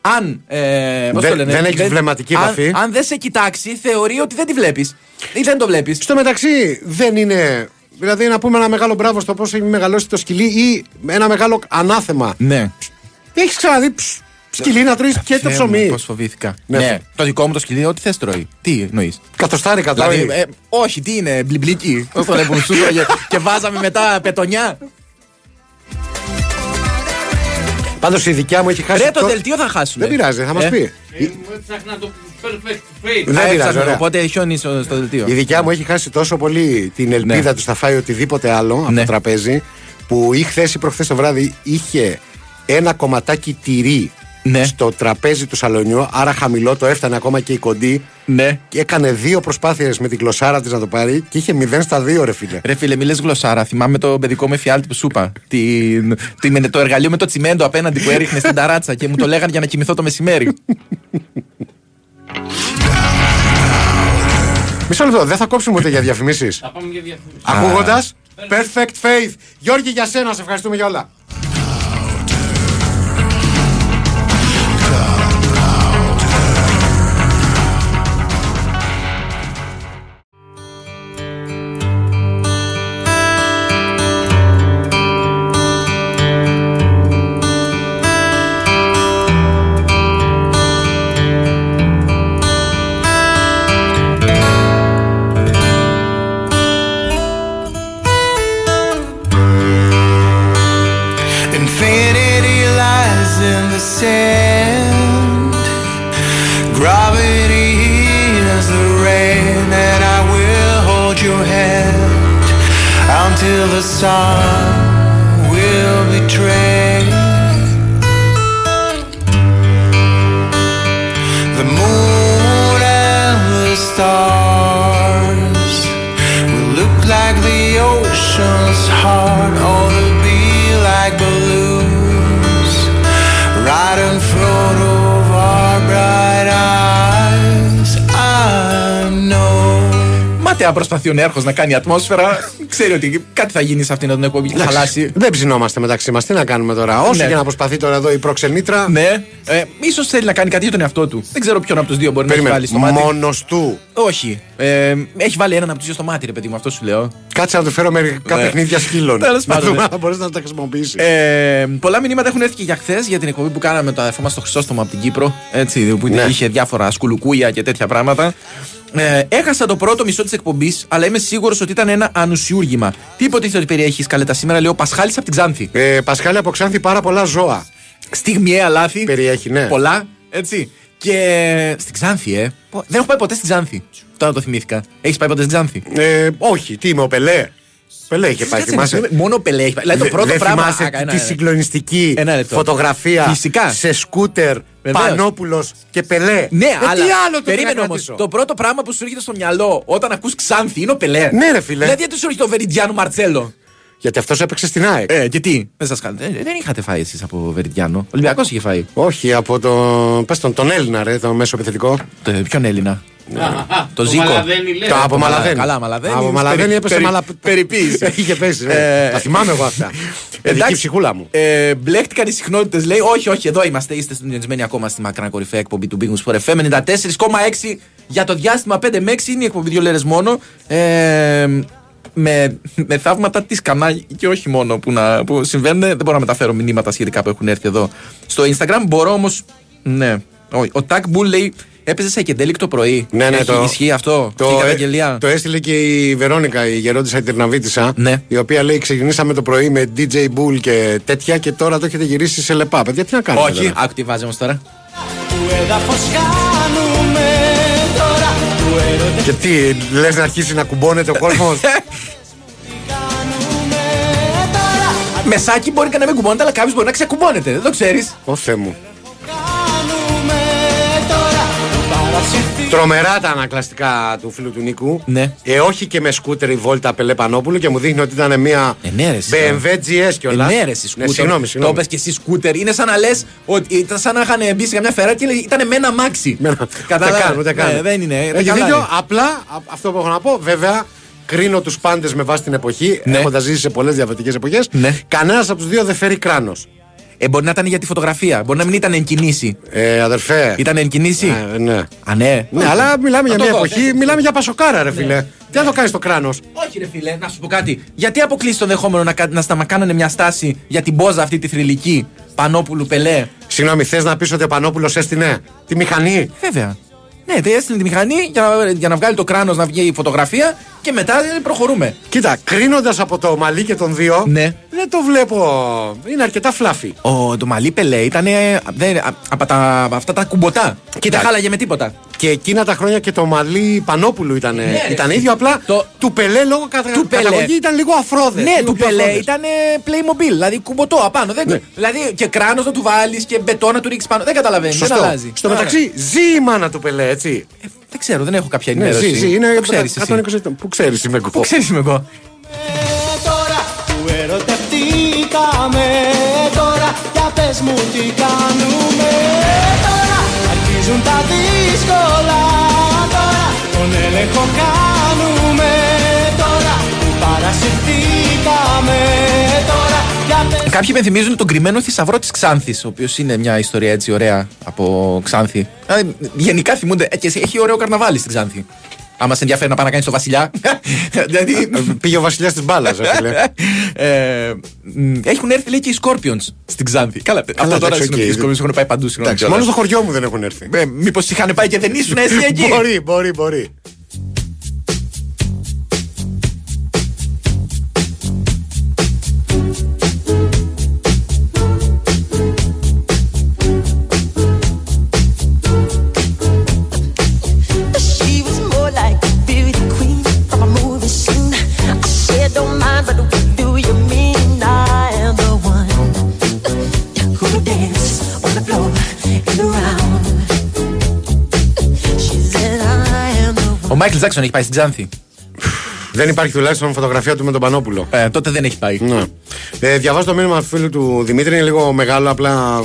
Αν. Ε, πώς Δεν- το λένε, δεν έχεις βλεμματική αν, επαφή. Αν δεν σε κοιτάξει, θεωρεί ότι δεν τη βλέπεις. Ή δεν το βλέπεις. Στο μεταξύ, δεν είναι. Δηλαδή, να πούμε ένα μεγάλο μπράβο στο πώ έχει μεγαλώσει το σκυλί ή ένα μεγάλο ανάθεμα. Ναι. Έχεις ξαναδεί ψ, σκυλί να τρώεις και το ψωμί. Πώς φοβήθηκα. Ναι. Ναι. Το δικό μου το σκυλί, ό,τι θες τρώει. Τι εννοείς; Κατοστάρικα τρώει. Δηλαδή, ε, όχι, τι είναι, μπλιμπλική. Πώ το λένε που σου τρώγε και βάζαμε μετά πετονιά. Πάντως η δικιά μου έχει χάσει. Ρε, το δελτίο θα χάσουμε. Δεν πειράζει, θα μας Ε. πει. Έψαχνα το perfect fate. Δεν Α, πειράζει, έψαχνα, ωραία. Οπότε χιόνι στο, στο δελτίο. Η δικιά μου έχει χάσει τόσο πολύ την ελπίδα Ναι. του θα φάει οτιδήποτε άλλο από Ναι. το τραπέζι που ή χθες ή προχθές το βράδυ είχε ένα κομματάκι τυρί Ναι. στο τραπέζι του σαλονιού, άρα χαμηλό το έφτανε ακόμα και η κοντή. Ναι. Και έκανε δύο προσπάθειες με την γλωσσάρα της να το πάρει και είχε 0 στα 2, ρε φίλε. Ρε φίλε, μιλέ γλωσσάρα. Θυμάμαι το παιδικό με φιάλτη που σου είπα. Την, την- το εργαλείο με το τσιμέντο απέναντι που έριχνε στην ταράτσα και μου το λέγανε για να κοιμηθώ το μεσημέρι. [laughs] Μισό λεπτό, δεν θα κόψουμε ούτε για διαφημίσεις. Θα πάμε για διαφήμιση. Ακούγοντας Perfect Faith. Γιώργη, για σένα, σε ευχαριστούμε για όλα. Προσπαθεί ο Νέαρχος να κάνει ατμόσφαιρα. Ξέρει ότι κάτι θα γίνει σε αυτήν την εκπομπή και θα χαλάσει. Δεν ψινόμαστε μεταξύ μας. Τι να κάνουμε τώρα; Όσο Ναι. και να προσπαθεί τώρα εδώ η προξενήτρα. Ναι, ε, ίσως θέλει να κάνει κάτι για τον εαυτό του. Δεν ξέρω ποιον από τους δύο μπορεί να έχει βάλει στο μάτι. Μόνος του. Όχι. Ε, έχει βάλει έναν από τους δύο στο μάτι, ρε παιδί μου, αυτό σου λέω. Κάτσε να του φέρω μερικά Ναι. παιχνίδια σκύλων. [laughs] Τέλος Να πάντων, δούμε ναι. αν μπορείς να τα χρησιμοποιήσεις. Ε, πολλά μηνύματα έχουν έρθει και για χθες για την εκπομπή που κάναμε με το αδερφό μα στο Χρυσόστομο από την Κύπρο. Έτσι, που Ναι. είχε διάφορα σκουλουκούια και τέτοια πράγματα. Ε, έχασα το πρώτο μισό της εκπομπής, αλλά είμαι σίγουρος ότι ήταν ένα ανουσιούργημα. Τι υποτίθεται ότι περιέχεις καλέτα σήμερα, λέει ο Πασχάλης από την Ξάνθη. Ε, Πασχάλη από Ξάνθη πάρα πολλά ζώα. Στιγμιαία λάθη. Περιέχει, ναι. Πολλά, έτσι. Και στην Ξάνθη, ε. Πω- Δεν έχω πάει ποτέ στην Ξάνθη. Τώρα το θυμήθηκα. Έχεις πάει ποτέ στην Ξάνθη; Ε, όχι, τι είμαι, ο Πελέ; Πελέ είχε πάει, Κάτσε, θυμάσαι; ναι, Μόνο ο Πελέ έχει πάει. Δηλαδή το Δε- πρώτο δεν πράγμα. θυμάσαι Α, τη- ένα, τη ένα. συγκλονιστική Ένα λεπτό. φωτογραφία Φυσικά. σε σκούτερ Βεβαίως. Πανόπουλος και Πελέ. Ναι, Ε, αλλά. Τι άλλο το περίμενε όμως. Το πρώτο πράγμα που σου έρχεται στο μυαλό όταν ακούς Ξάνθη είναι ο Πελέ. Ναι, ρε φίλε. Δηλαδή δεν σου έρχεται ο Βεριντιάνο Μαρτσέλο; Γιατί αυτός έπαιξε στην ΑΕΚ. Ε, και τι; Δεν, σας... χα- δεν, δεν είχατε φάει εσείς από Βεριντιάνο. Ο Ολυμπιακός είχε φάει. Όχι, από το. Πες τον, τον Έλληνα, ρε, το μέσο επιθετικό. Το, ποιον Έλληνα; Α, Το Ζήκο. Μαλαδένη λέει. Το από Μαλα- Μαλαδένη. καλά, Μαλαδένη. Από Μαλαδένη Περι- έπεσε περι- μαλα... περιποίηση. [laughs] Είχε πέσει. Ε, ρε. Τα θυμάμαι εγώ αυτά. Παιδική ψυχούλα μου. Ε, μπλέχτηκαν οι συχνότητες, λέει. Όχι, όχι, εδώ είμαστε. Είστε συντονισμένοι ακόμα στη μακρά κορυφαία εκπομπή του Big Sport FM 94,6 για το διάστημα 5 με 6 είναι η εκπομπή δύο λέρες μόνο. Ε, με, με θαύματα της κανάλι και όχι μόνο που, να, που συμβαίνουν. Δεν μπορώ να μεταφέρω μηνύματα σχετικά που έχουν έρθει εδώ στο Instagram. Μπορώ όμως. Ναι. Όχι. Ο Τάκ Μπουλ λέει έπαιζε σε κεντέλικ το πρωί; Ναι, ναι, Έχει, το- Ισχύει αυτό; Το, στην ε, καταγγελία. το έστειλε και η Βερόνικα, η γερόντισα η Τερναβίτησα. Ναι. Η οποία λέει: Ξεκινήσαμε το πρωί με DJ Bull και τέτοια και τώρα το έχετε γυρίσει σε λεπά. Παιδιά, τι να κάνουμε. Όχι, τώρα; άκου τι βάζει όμως τώρα. Του έδαφος κάνουμε τώρα Του έρωτα Και τι, λες να αρχίσει να κουμπώνεται ο κόσμος; κάνουμε [laughs] τώρα Μεσάκι μπορεί και να μην κουμπώνεται, αλλά κάποιος μπορεί να ξεκουμπώνεται. Δεν το ξέρεις. Ω Θεέ μου. Τρομερά τα ανακλαστικά του φίλου του Νίκου. Ναι. Ε, όχι και με σκούτερ η Βόλτα Πελέ Πανόπουλου και μου δείχνει ότι ήταν μια Ε, ναι, ρε, εσύ, BMW GS κιόλας. Ναι, ρε, εσύ, σκούτερ. συγγνώμη, Το συγγνώμη. είπες και εσύ σκούτερ. Είναι σαν να λες ότι ήταν σαν να είχαν μπει σε καμιά Ferrari και ήταν με ένα μάξι. Με ένα- Κατάλαβες; Ούτε καν, ούτε καν. Ναι, δεν είναι. Έχει δεν καλά δίκιο. είναι. Απλά α- αυτό που έχω να πω, βέβαια, κρίνω τους πάντες με βάση την εποχή, Ναι. έχοντας ζήσει σε πολλές διαφορετικές εποχές. Ναι. Κανένας από τους δύο δεν φέρει κράνος. Ε, μπορεί να ήταν για τη φωτογραφία. Μπορεί να μην ήταν εν κινήσει. Ε, αδερφέ. Ήταν εν κινήσει; Ε, ναι. Α, ναι. Ναι, αλλά μιλάμε για Να μια το δω, εποχή, ναι. μιλάμε για πασοκάρα, ρε φίλε. Τι να το κάνεις το κράνος; Όχι, ρε φίλε, να σου πω κάτι. Γιατί αποκλείσει το δεχόμενο να, κα- να στα- να κάνανε μια στάση για την πόζα αυτή τη θρηλυκή Πανόπουλου Πελέ; Συγγνώμη, θες να πεις ότι ο Πανόπουλος έστεινε τη μηχανή; Βέβαια. Ναι, τε έστειλε τη μηχανή για να, για να βγάλει το κράνος να βγει η φωτογραφία και μετά ε, προχωρούμε. Κοίτα, κρίνοντας από το μαλλί και των δύο, Ναι. δεν το βλέπω. Είναι αρκετά φλάφι. Ο, το μαλλί Πελέ ήταν από τα, αυτά τα κουμποτά. Κοίτα. Δεν χάλαγε με τίποτα. Και εκείνα τα χρόνια και το μαλλί Πανόπουλου ήταν, Ναι, ρε, ήταν εσύ. ίδιο. Απλά Το- του Πελέ λόγω κατα... Του Πελέ. καταγωγή ήταν λίγο αφρόδες. ναι, λίγο του πιο Πελέ αφρόδες. ήταν Playmobil, δηλαδή κουμποτό απάνω. Δεν, Ναι. Δηλαδή και κράνος να του βάλεις και μπετό να του ρίξεις πάνω. Δεν καταλαβαίνεις. Δεν Σωστό. αλλάζει. Στο Άρα, μεταξύ, ζει η μάνα του Πελέ, έτσι. ε, δεν ξέρω, δεν έχω κάποια Ναι, ενημέρωση. ζει, ζει. Είναι το ξέρεις 120 ετών. Πού ξέρεις είμαι εγώ. Πού ξέρεις είμαι εγώ. τώρα Του ερωτευτήκαμε τώρα Για πες μου τι κάνουμε τώρα Αρχίζουν τα δύσκολα τώρα Τον έλεγχο κάνουμε τώρα Που παρασυρθήκαμε τώρα Για πες Κάποιοι υπενθυμίζουν τον κρυμμένο θησαυρό της Ξάνθης, ο οποίος είναι μια ιστορία έτσι ωραία από Ξάνθη. Ε, γενικά θυμούνται. ε, και εσύ- έχει ωραίο καρναβάλι στην Ξάνθη. Άμα σε ενδιαφέρει να πάει να κάνεις το Βασιλιά. [laughs] δηλαδή. [laughs] Πήγε ο βασιλιάς της μπάλας, φίλε. ε, μ, έχουν έρθει λέει και οι Scorpions στην Ξάνθη. Καλά, αυτό τώρα εντάξει, συγγνώμη, οκ. οι Scorpions έχουν πάει παντού. συγγνώμη Εντάξει, κιόλας. μόνο στο χωριό μου δεν έχουν έρθει. Ε, Μήπως είχαν πάει και δεν ήσουν εσύ [laughs] εκεί; Μπορεί, μπορεί, μπορεί. Μάικλ Τζάξον έχει πάει στην Ξάνθη. Δεν υπάρχει τουλάχιστον φωτογραφία του με τον Πανόπουλο. Ε, τότε δεν έχει πάει. Ναι. Ε, διαβάζω το μήνυμα του φίλου του Δημήτρη, είναι λίγο μεγάλο, απλά.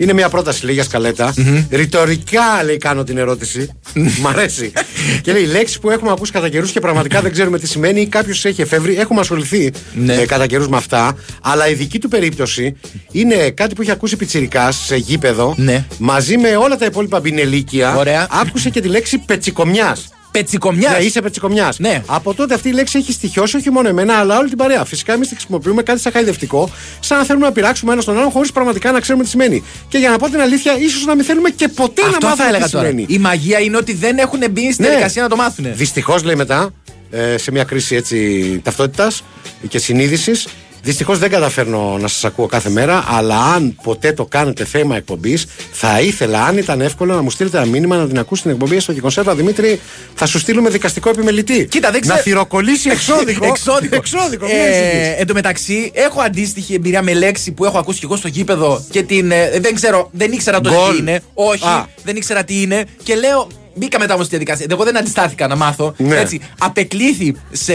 Μ, είναι μια πρόταση, λέει για σκαλετα Ρητορικά, λέει, κάνω την ερώτηση. Μ' αρέσει. [laughs] και λέει λέξη που έχουμε ακούσει κατά καιρούς και πραγματικά δεν ξέρουμε τι σημαίνει ή κάποιος έχει εφεύρει. Έχουμε ασχοληθεί Ναι. ε, κατά καιρούς με αυτά. Αλλά η δική του περίπτωση είναι κάτι που έχει ακούσει πιτσιρικάς σε γήπεδο. Ναι. Μαζί με όλα τα υπόλοιπα μπινελίκια. Ωραία. Άκουσε και τη λέξη πετσικομιάς. Πετσικομιάς. Ναι, είσαι πετσικομιάς. Ναι. Από τότε αυτή η λέξη έχει στοιχειώσει όχι μόνο εμένα, αλλά όλη την παρέα. Φυσικά εμείς τη χρησιμοποιούμε κάτι σαν χαϊδευτικό, σαν να θέλουμε να πειράξουμε ένα τον άλλον χωρίς πραγματικά να ξέρουμε τι σημαίνει. Και για να πω την αλήθεια, ίσως να μην θέλουμε και ποτέ να Αυτό μάθουμε θα έλεγα τι τώρα. σημαίνει. Η μαγεία είναι ότι δεν έχουν μπει στην Ναι. διαδικασία να το μάθουν. Δυστυχώς, λέει μετά, ε, σε μια κρίση έτσι ταυτότητας και συνείδησης, δυστυχώς δεν καταφέρνω να σας ακούω κάθε μέρα. Αλλά αν ποτέ το κάνετε θέμα εκπομπής, θα ήθελα, αν ήταν εύκολο, να μου στείλετε ένα μήνυμα να την ακούσει την εκπομπή στο και κονσέρβα. Δημήτρη, θα σου στείλουμε δικαστικό επιμελητή. Κοίτα, δεν Να ξέρω- θυροκολλήσει εξώδικο. [laughs] εξώδικο. εξώδικο. μην Ε, ανησυχείς. εν τω μεταξύ, έχω αντίστοιχη εμπειρία με λέξη που έχω ακούσει και εγώ στο γήπεδο και την. ε, δεν ξέρω, δεν ήξερα τότε Γκολ. τι είναι. Όχι, Α. δεν ήξερα τι είναι. Και λέω, μπήκα μετά όμως στη διαδικασία. Εγώ δεν αντιστάθηκα να μάθω. Ναι. Έτσι, απεκλήθη σε,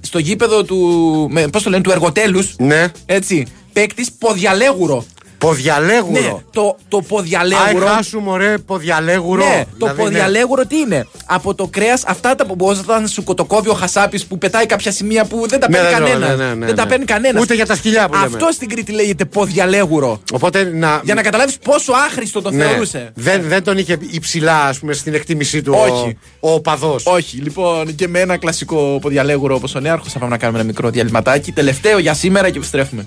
στο γήπεδο του. Πώς το λένε, του εργοτέλους. Ναι. Έτσι, παίκτης ποδιαλέγουρο. Ποδιαλέγουρο. Ναι, το, το Άι, ποδιαλέγουρο. χάσου μωρέ, ποδιαλέγουρο. Ναι, το Δηλαδή, ναι. ποδιαλέγουρο τι είναι; Από το κρέας, αυτά τα που όταν σου κοτοκόβει ο χασάπης που πετάει κάποια σημεία που δεν τα Ναι, παίρνει δεν κανένα. τρώω, ναι, ναι, δεν τα ναι. παίρνει κανένας. Ούτε για τα σκυλιά που λέμε. Αυτό στην Κρήτη λέγεται ποδιαλέγουρο. Οπότε να. Για να καταλάβεις πόσο άχρηστο το Ναι. θεωρούσε. Δεν, δεν τον είχε υψηλά, ας πούμε, στην εκτίμησή του Όχι. ο, ο οπαδός. Όχι, λοιπόν, και με ένα κλασικό ποδιαλέγουρο όπως ο Νέαρχος θα πάμε να κάνουμε ένα μικρό διαλυματάκι. Τελευταίο για σήμερα και επιστρέφουμε.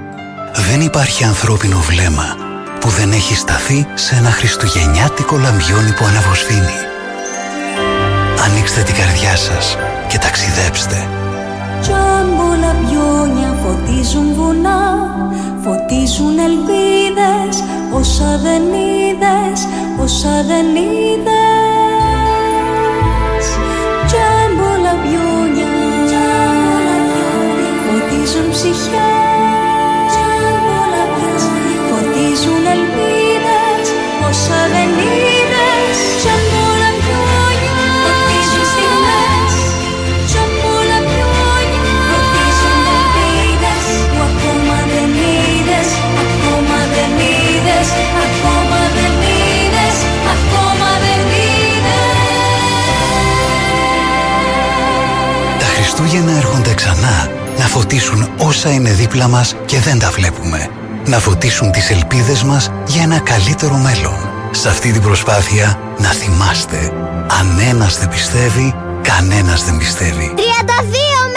Δεν υπάρχει ανθρώπινο βλέμμα που δεν έχει σταθεί σε ένα χριστουγεννιάτικο λαμπιόνι που αναβοσβήνει. Ανοίξτε την καρδιά σας και ταξιδέψτε. Τζάμπο λαμπιόνια φωτίζουν βουνά Φωτίζουν ελπίδες Όσα δεν είδες Όσα δεν είδες Τζάμπο λαμπιόνια Φωτίζουν ψυχές Φωτίζουν ελπίδες Όσα δεν είδες. Τζάμπο λαμπιόνια Φωτίζουν στιγμές. Τζάμπο λαμπιόνια Φωτίζουν ελπίδες. Που ακόμα δεν είδες Ακόμα δεν είδες. Ακόμα δεν είδες Ακόμα δεν είδες. Τα Χριστούγεννα έρχονται ξανά να φωτίσουν όσα είναι δίπλα μας και δεν τα βλέπουμε. Να φωτίσουν τις ελπίδες μας για ένα καλύτερο μέλλον. Σε αυτή την προσπάθεια να θυμάστε, αν ένας δεν πιστεύει, κανένας δεν πιστεύει. 32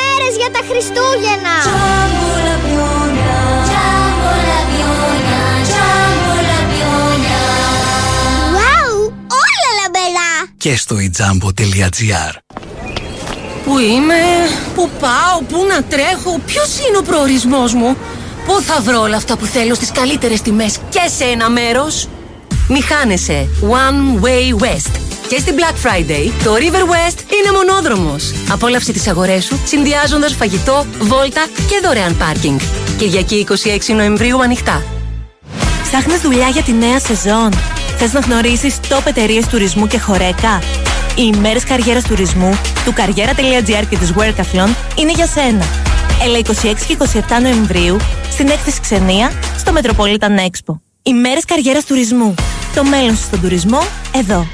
μέρες για τα Χριστούγεννα Τζάμπο λαμπιόνια Τζάμπο λαμπιόνια Τζάμπο λαμπιόνια Βάου, όλα λαμπερά Και στο ijambo.gr Πού είμαι, πού πάω, πού να τρέχω, ποιος είναι ο προορισμός μου; Πού θα βρω όλα αυτά που θέλω στις καλύτερες τιμές; Και σε ένα μέρος; Μη χάνεσαι. One Way West. Και στην Black Friday, το River West είναι μονόδρομος. Απόλαυσε τις αγορές σου, συνδυάζοντας φαγητό, βόλτα και δωρεάν πάρκινγκ. Κυριακή 26 Νοεμβρίου ανοιχτά. Ψάχνεις δουλειά για τη νέα σεζόν; Θες να γνωρίσεις top εταιρείες τουρισμού και χορέκα; Οι ημέρες καριέρας τουρισμού του καριέρα.gr και της Workathlon είναι για σένα. Έλα 26 και 27 Νοεμβρίου στην έκθεση Ξενία στο Metropolitan Expo. Ημέρες καριέρας τουρισμού. Το μέλλον σου στον τουρισμό εδώ.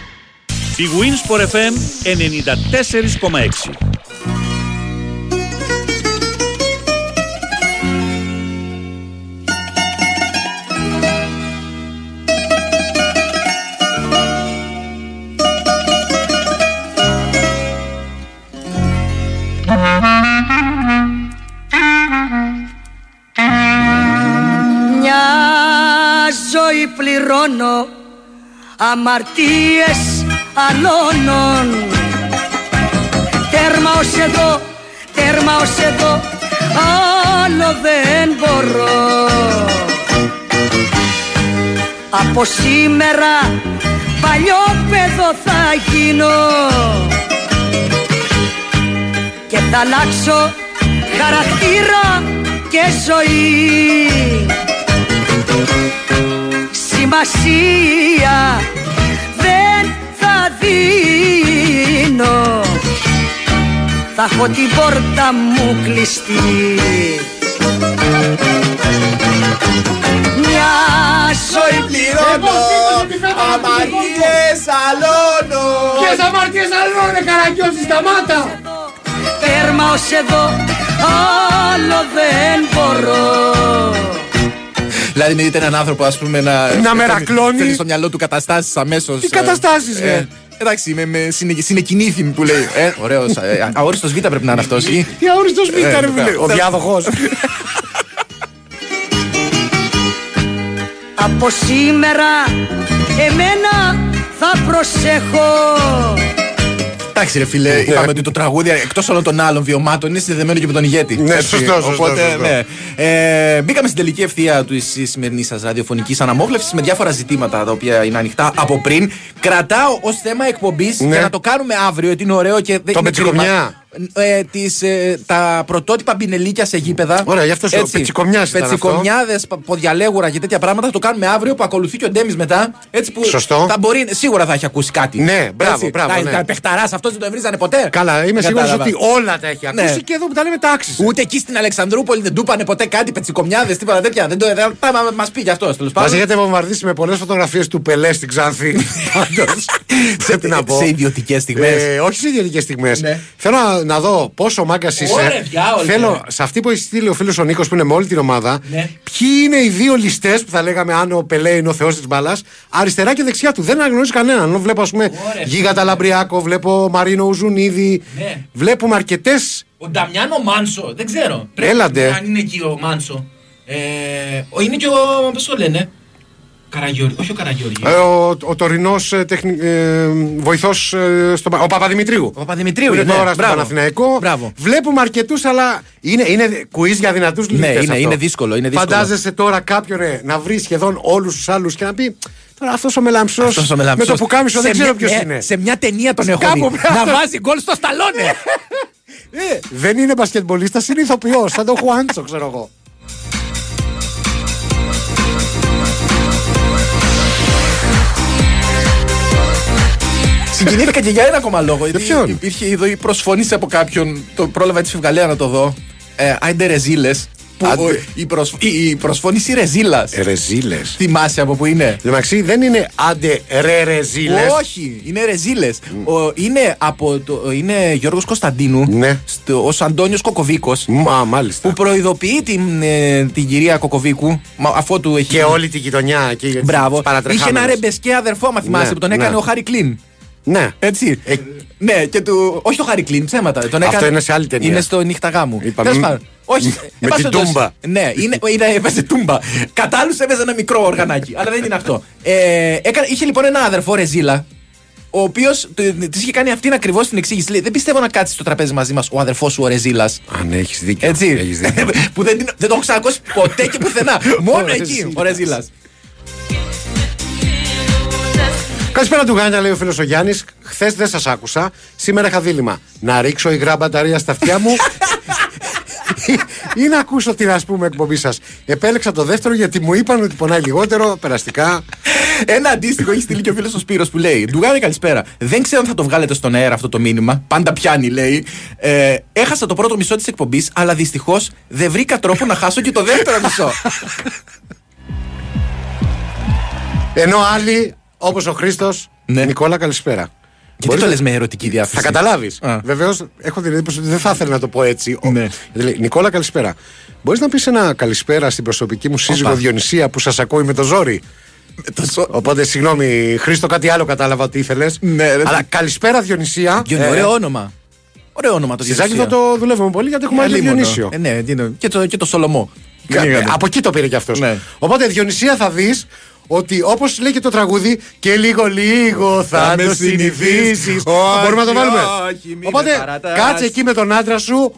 Η Winsport FM 94,6. Πληρώνω αμαρτίες αλώνων. Τέρμα ως εδώ, τέρμα ως εδώ, άλλο δεν μπορώ. Από σήμερα παλιό παιδό θα γίνω και θα αλλάξω χαρακτήρα και ζωή Σημασία δεν θα δίνω. Θα έχω την πόρτα μου κλειστή. Μια ζωή πληρώνω, αμαρτίες αλώνω. Ποιες αμαρτίες αλώνε καραγκιόζη σταμάτα. Τέρμα ως εδώ, άλλο δεν μπορώ Δηλαδή, με δείτε έναν άνθρωπο, ας πούμε, να. Να μερακλώνει. Θέλει στο μυαλό του καταστάσεις αμέσως. Τι καταστάσεις, ρε; Εντάξει, με, με συνε, συνεκινήθη που λέει. Ε, ωραίος. Αόριστος Β πρέπει να είναι αυτός. Τι αόριστος β, ρε φίλε. Ο διάδοχος. [laughs] Από σήμερα εμένα θα προσέχω Εντάξει, ρε φίλε, είπαμε ότι το τραγούδι εκτός όλων των άλλων βιωμάτων είναι συνδεδεμένο και με τον ηγέτη. Ναι, Έτσι, σωστό, σωστό, Οπότε, σωστό. ναι. Ε, μπήκαμε στην τελική ευθεία τη σημερινή σας ραδιοφωνικής αναμόχλευση με διάφορα ζητήματα τα οποία είναι ανοιχτά από πριν. Κρατάω ως θέμα εκπομπής Ναι. για να το κάνουμε αύριο, γιατί είναι ωραίο και δεν Το είναι κρίμα. πετσικομιά. Ε, τις, ε, τα πρωτότυπα μπινελίκια σε γήπεδα. Ωραία, γι' αυτό σου λέω, πετσικομιάς ήταν αυτό. Πετσικομιάδες, πα- ποδιαλέγουρα και τέτοια πράγματα θα το κάνουμε αύριο που ακολουθεί και ο Ντέμις μετά. Έτσι που Σωστό. Θα μπορεί, σίγουρα θα έχει ακούσει κάτι. Ναι, μπράβο, Έτσι, μπράβο, Τα, ναι. τα παιχταράς αυτός δεν το ευρίζανε ποτέ. Καλά, είμαι σίγουρος Κατάλαβα. ότι όλα τα έχει ακούσει Ναι. και εδώ που τα λέμε τάξεις. Ούτε εκεί στην Αλεξανδρούπολη δεν του είπανε ποτέ κάτι, πετσικομιάδες, τίποτα τέτοια. Δεν το δεν, μα πει γι' αυτός τέλος Μας πάντων. έχετε βομβαρδίσει με πολλές φωτογραφίες του Πελέ στην Ξάνθη. [laughs] Πάντως, Πρέπει να πω. σε ιδιωτικές στιγμές. Ε, όχι σε ιδιωτικές στιγμές. Ναι. Θέλω να, να δω πόσο μάγκας είσαι. Ωραία, διάολε. Θέλω σε αυτή που έχει στείλει ο φίλος ο Νίκος που είναι με όλη την ομάδα. Ναι. Ποιοι είναι οι δύο ληστές που θα λέγαμε αν ο Πελέ είναι ο θεός της μπάλας. Αριστερά και δεξιά του. Δεν αναγνωρίζει κανέναν. Ενώ βλέπω, ας πούμε, Ωραία, Γίγα Ταλαμπριάκο, βλέπω Μαρίνο Ουζουνίδη. Ναι. Βλέπουμε αρκετέ. Ο Νταμιάνο Μάνσο, δεν ξέρω. Έλαντε. Αν είναι εκεί ο Μάνσο. Ε, ο- είναι και ο. Πώς το λένε; Καραγιώργη, όχι ο Καραγιώργης. Ε, ο ο τωρινός ε, τεχνη... ε, βοηθός ε, στο... Ο Παπαδημητρίου. Ο Παπαδημητρίου Που είναι είναι, τώρα ναι, στο μπράβο. Παναθηναϊκό. Μπράβο. Βλέπουμε αρκετούς, αλλά είναι, είναι quiz για δυνατούς Ναι, είναι- είναι δύσκολο, είναι δύσκολο. Φαντάζεσαι τώρα κάποιον ε, να βρει σχεδόν όλους τους άλλους και να πει Τώρα αυτός ο μελαμψός Αυτός ο με μελαμψός. το που κάμισο Σε δεν ξέρω μια- ποιος ε, είναι. Σε μια ταινία τον έχω Κάπου δει. πρέπει Να να- βάζει γκολ στο σταλόνε. Ε, δεν είναι μπασκετμπολίστας, είναι ηθοποιός. Σαν τον Χουάντσο, ξέρω εγώ. Συγκινήθηκα και για ένα ακόμα λόγο. Γιατί ποιον; υπήρχε εδώ η προσφώνηση από κάποιον. Το πρόλαβα έτσι φευγαλέα να το δω. Ε, Άιντε ρεζίλες. Άντε. Η, προσ, η, η προσφώνηση ρεζίλας. Ρεζίλες. Θυμάσαι από που είναι; Λεμαξί δεν είναι άντε ρε ρεζίλες. Όχι, είναι ρεζίλες. Είναι από το. Είναι Γιώργος Κωνσταντίνου. Ναι. Ω Αντώνιος Κοκοβίκος. Μα, μάλιστα. Που προειδοποιεί την, ε, την κυρία Κοκοβίκου. Μα, αφού του έχει. Και όλη τη γειτονιά. Και τις Μπράβο. Είχε ένα παρατρεχάμενες. ρεμπεσκέ αδερφό, άμα θυμάσαι, Ναι, που τον έκανε ναι. ο Χάρη Κλίν. Ναι. Έτσι. Ναι, και του. Όχι το Χάρη Κλίν, ψέματα. Τον Αυτό έκανε... είναι σε άλλη ταινία. Είναι στο νύχτα γάμου. Είπα, Τέλος μ, πάντων. Όχι. με εν πάση την περιπτώσει. τούμπα. Ναι, είναι, είναι, έπαιζε τούμπα. Κατάλληλο έπαιζε ένα μικρό οργανάκι. αλλά δεν είναι αυτό. Ε, έκανε, είχε λοιπόν ένα αδερφό Ρεζίλα. Ο οποίος της είχε κάνει αυτήν ακριβώς την εξήγηση. Λέει: Δεν πιστεύω να κάτσεις στο τραπέζι μαζί μας ο αδερφός σου ο Ρεζίλας. Αν έχεις δίκιο. Έτσι. Έχεις δίκιο. [laughs] που δεν, την- δεν το έχω ξανακούσει ποτέ και πουθενά. [laughs] Μόνο Ο εκεί Ρεζίλας. ο Ρεζίλας. Καλησπέρα του Γάνια, λέει ο φίλος ο Γιάννης. Χθες δεν σας άκουσα. Σήμερα είχα δίλημα. Να ρίξω υγρά μπαταρία στα αυτιά μου ή να ακούσω την ας πούμε εκπομπή σας. Επέλεξα το δεύτερο γιατί μου είπαν ότι πονάει λιγότερο, περαστικά. Ένα αντίστοιχο έχει στείλει και ο φίλος ο Σπύρος που λέει: Ντουγάρε καλησπέρα. Δεν ξέρω αν θα το βγάλετε στον αέρα αυτό το μήνυμα. Πάντα πιάνει, λέει. Ε, έχασα το πρώτο μισό της εκπομπής, αλλά δυστυχώς δεν βρήκα τρόπο να χάσω και το δεύτερο μισό. Ενώ άλλοι, όπως ο Χρήστος, Νικόλα, καλησπέρα. Ναι. Γιατί το λες με ερωτική διάθεση; Θα καταλάβεις. Α. Βεβαίως, έχω την εντύπωση ότι δεν θα ήθελα να το πω έτσι. Ο- Ναι. Γιατί λέει, Νικόλα, καλησπέρα. Μπορείς να πεις ένα καλησπέρα στην προσωπική μου σύζυγο Οπα. Διονυσία που σας ακούει με το ζόρι; Οπότε, συγγνώμη, Χρήστο, κάτι άλλο κατάλαβα ότι ήθελες. Ναι, ρε. Αλλά καλησπέρα, Διονυσία. Διονύ, Ε, ωραίο όνομα. Ωραίο όνομα το Στη Ζάκη Διονυσία. θα το δουλεύουμε πολύ γιατί έχουμε Ε, άλλο λίμωνο. Διονύσιο. Ε, ναι, τι είναι. και, το, και το Σολομό. Κα- Πήγανε. Από εκεί το πήρε κι αυτός. Ναι. Οπότε Διονυσία θα δεις ότι όπως λέει και το τραγούδι, και λίγο λίγο θα, Θα με το συνηθίσει. συνηθίσεις. Μπορούμε να το Όχι, βάλουμε. όχι, μη με Οπότε παρατάς. κάτσε εκεί με τον άντρα σου.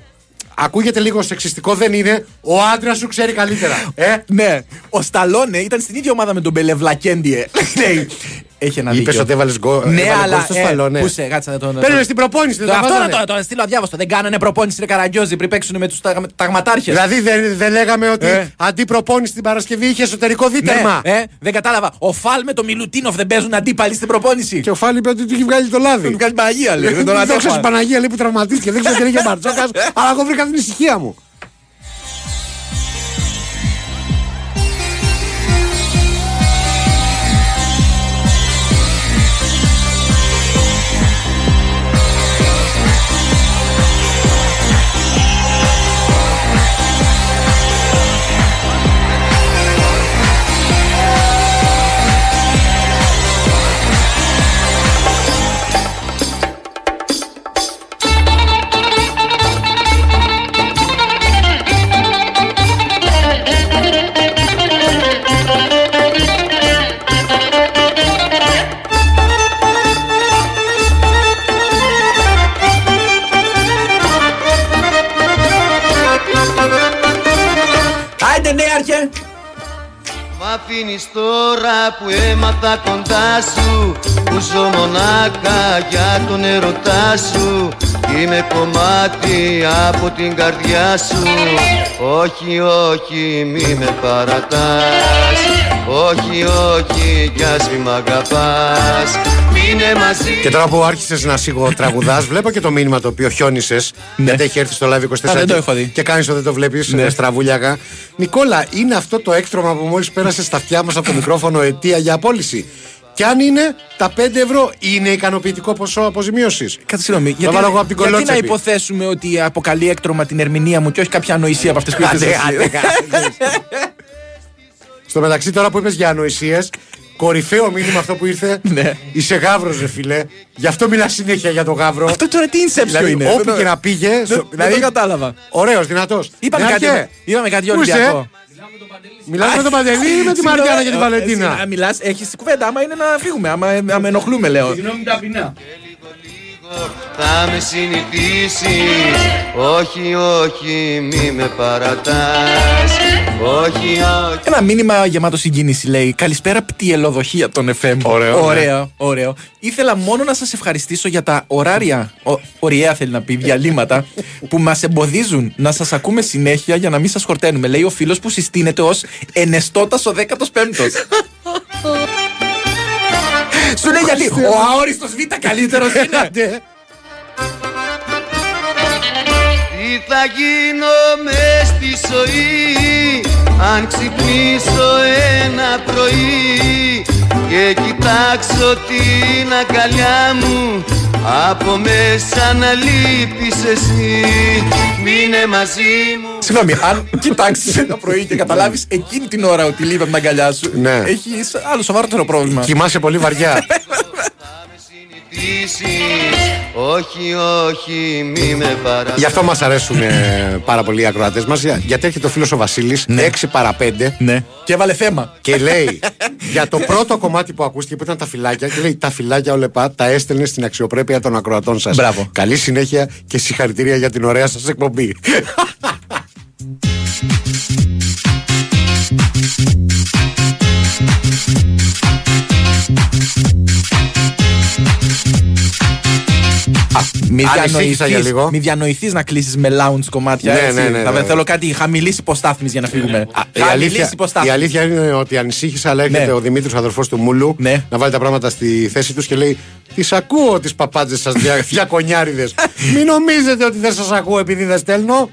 Ακούγεται λίγο σεξιστικό, δεν είναι. Ο άντρας σου ξέρει καλύτερα. Ε, Ναι, ο Σταλόνε ήταν στην ίδια ομάδα με τον Μπελεβλακέντιε. [laughs] Λέει, έχει ένα Είπες δίκιο. ότι έβαλες γκολ. Ναι, έβαλες αλλά. γκολ στο ε, Σταλόνε. Πού σε, κάτσε να τον. Παίρνεις στην προπόνηση, δεν Το τα Αυτό να βάζανε. το, το στείλω αδιάβαστο. Δεν κάνανε προπόνηση, ρε Καραγκιόζη πριν παίξουν με τους ταγματάρχες. Δηλαδή δεν, δεν λέγαμε ότι Ε. αντί προπόνηση την Παρασκευή είχε εσωτερικό δίτερμα. Ναι, ε, δεν κατάλαβα. Ο Φαλ με το Μιλουτίνοφ δεν παίζουν αντίπαλοι στην προπόνηση. Και ο Φάλ είπε ότι του έχει βγάλει το λάδι. Τον βγάλει Παναγία, λέει. Δεν τον Δόξα αντέχω. στην Παναγία λέει που τραυματίστηκε. Δεν ξέρω τι έλεγε Μπαρτζόκα, αλλά εγώ βρήκα την ησυχία μου. Μ' αφήνεις τώρα που έμαθα κοντά σου Που ζω μονάχα για τον ερωτά σου Είμαι κομμάτι από την καρδιά σου Όχι, όχι, μη με παρατάς Όχι, όχι, κι ας μη μ' αγαπάς Μείνε μαζί Και τώρα που άρχισες να σιγοτραγουδάς, βλέπω και το μήνυμα το οποίο χιόνισες. Γιατί έχει έρθει στο live 24 Ναι. Α, δεν το και- έχω δει. Και κάνεις ότι δεν το βλέπεις Ναι. στραβούλιακα. Νικόλα, είναι αυτό το έκτρωμα που μόλις πέρασε στα αυτιά μας από το μικρόφωνο αιτία για απόλυση. Και αν είναι, τα 5 ευρώ είναι ικανοποιητικό ποσό αποζημίωσης. Κάτσε συγγνώμη. Θα Γιατί, βάλω εγώ από την γιατί να κολότσεπη. υποθέσουμε ότι αποκαλεί έκτρωμα την ερμηνεία μου και όχι κάποια ανοησία από αυτές που Άντε, ήρθε. άντε, άντε. Στο μεταξύ, τώρα που είπες για ανοησίες, κορυφαίο μήνυμα αυτό που ήρθε. [laughs] Ναι. Είσαι γάβρο, ρε φιλέ. Γι' αυτό μιλάς συνέχεια για το γάβρο. Αυτό τώρα τι inception Δηλαδή, είναι. όπου Δεν το- και να πήγε. Δεν, δεν το κατάλαβα. Ωραίος, δυνατός. Είπαμε κάτι, είπαμε κάτι Πού είσαι; Ολυμπιακό. Μιλάμε με τον Παντελή ή με τη Μαριάννα και τη Βαλεντίνα; Μιλάς, έχεις κουβέντα. Άμα είναι να φύγουμε. Άμα, άμα ενοχλούμε, λέω. Συγγνώμη ταπεινά. Θα με συνηθίσεις Όχι, όχι, μη με παρατάς Όχι, όχι Ένα μήνυμα γεμάτο συγκίνηση λέει Καλησπέρα πτυελοδοχεία των FM. Ωραίο, ναι. Ωραίο, ωραίο. Ήθελα μόνο να σας ευχαριστήσω για τα ωράρια, ο, ωριαία θέλει να πει, διαλύματα [laughs] που μας εμποδίζουν να σας ακούμε συνέχεια για να μην σας χορταίνουμε. Λέει ο φίλος που συστήνεται ως ενεστώτας ο 15ο. Σου λέει γιατί ο αόριστος Β καλύτερος είναι. [laughs] Τι θα γίνω μες στη ζωή Αν ξυπνήσω ένα πρωί; Και κοιτάξω την αγκαλιά μου Από μέσα να λείπεις εσύ Μείνε μαζί μου Συγγνώμη, αν κοιτάξεις ένα πρωί και καταλάβεις εκείνη την ώρα ότι λείπει από την αγκαλιά σου, Ναι. έχεις άλλο σοβαρότερο πρόβλημα. Κοιμάσαι πολύ βαριά. [laughs] Όχι, όχι, μη με παρατάς Γι' αυτό μας αρέσουν ε, πάρα πολύ οι ακροατές μας. Γιατί έρχεται ο φίλος ο Βασίλης 6 παρα 5 Ναι. Και έβαλε θέμα. και λέει [laughs] για το πρώτο κομμάτι που ακούστηκε που ήταν τα φυλάκια. Και λέει τα φυλάκια ολεπά τα έστελνε στην αξιοπρέπεια των ακροατών σας. Μπράβο. Καλή συνέχεια και συγχαρητήρια για την ωραία σας εκπομπή. [laughs] Α, Μη Ανησύχησα για λίγο. Μη διανοηθείς να κλείσεις με lounge κομμάτια. Ναι, έτσι. ναι, ναι, Θα- ναι. Θέλω κάτι χαμηλής υποστάθμη για να φύγουμε. Η Χαμηλής αλήθεια, η υποστάθμη. αλήθεια είναι ότι ανησύχησα, αλλά έρχεται Ναι. ο Δημήτρης, ο αδερφός του Μούλου, να βάλει τα πράγματα στη θέση τους και λέει: Τις ακούω τις παπάντζες σας, δια, [laughs] διακονιάριδες. Μην νομίζετε ότι δεν σας ακούω επειδή δεν στέλνω.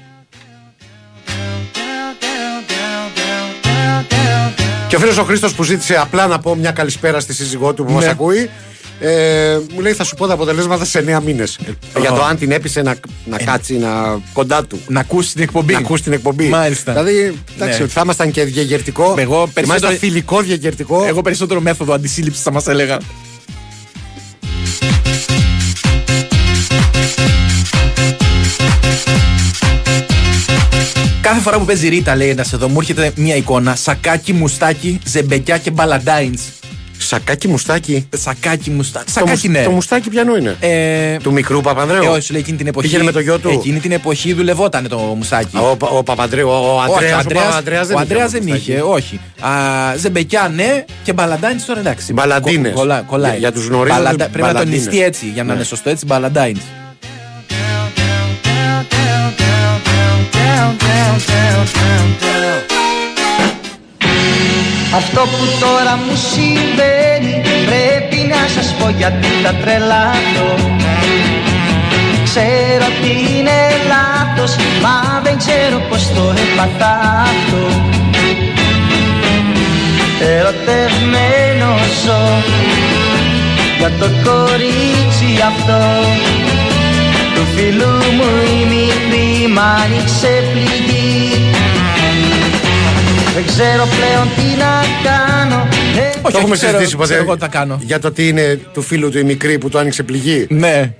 Και ο φίλος ο Χρήστος που ζήτησε απλά να πω μια καλησπέρα στη σύζυγό του που Ναι. μα ακούει. Ε, μου λέει θα σου πω τα αποτελέσματα σε 9 μήνες. Για το αν την έπεισε να, να κάτσει να, κοντά του. Να ακούσει την εκπομπή. Να ακούσει την εκπομπή. Μάλιστα. Δηλαδή, εντάξει, Ναι. ότι θα ήμασταν και διαγερτικό. Εγώ Μάλιστα περισσότερο- θηλυκό διαγερτικό. Εγώ περισσότερο μέθοδο αντισύλληψης θα μας έλεγα. Κάθε φορά που παίζει Ρίτα, λέει ένας εδώ, μου έρχεται μια εικόνα. Σακάκι, μουστάκι, ζεμπεκιά και μπαλαντάινς. Σακάκι, μουστάκι. Σακάκι, μουστάκι. Το, Σακάκι, μουσ- ναι. το μουστάκι πιανού είναι. Ε, Του μικρού Παπανδρέου. ε, όχι, σου λέει εκείνη την εποχή. Πήγαινε με το γιο του. Εκείνη την εποχή δουλευόταν το μουσάκι. Ο, Πα- ο Παπανδρέου, ο, ο Όχι, Αντρέας, ο ο Αντρέας, Παπανδρέας δεν ο είχε Αντρέας δεν μουστάκι. είχε, όχι. Α, ζεμπεκιά ναι και μπαλαντάιν τώρα εντάξει. Μπαλαντίνες. Κο- κολλά- κολλάει. Για- για τους γνωρίζοντες, Μπαλαντα- Πρέπει να μπαλαντίνες. τονιστεί έτσι για να Ναι. είναι σωστό έτσι. Μπαλαντάιν. Αυτό που τώρα μου συμβαίνει Πρέπει να σας πω γιατί τα τρελάτω Ξέρω ότι είναι λάθος Μα δεν ξέρω πως το έπαθα αυτό Ερωτευμένος ζω Για το κορίτσι αυτό. Του φίλου μου η μικρή μ' άνοιξε πληγή δεν ξέρω πλέον τι να κάνω Ε, Το έχουμε συζητήσει ποτέ. ξέρω εγώ τι θα κάνω. Για το τι είναι του φίλου του η μικρή που του άνοιξε πληγή. Ναι.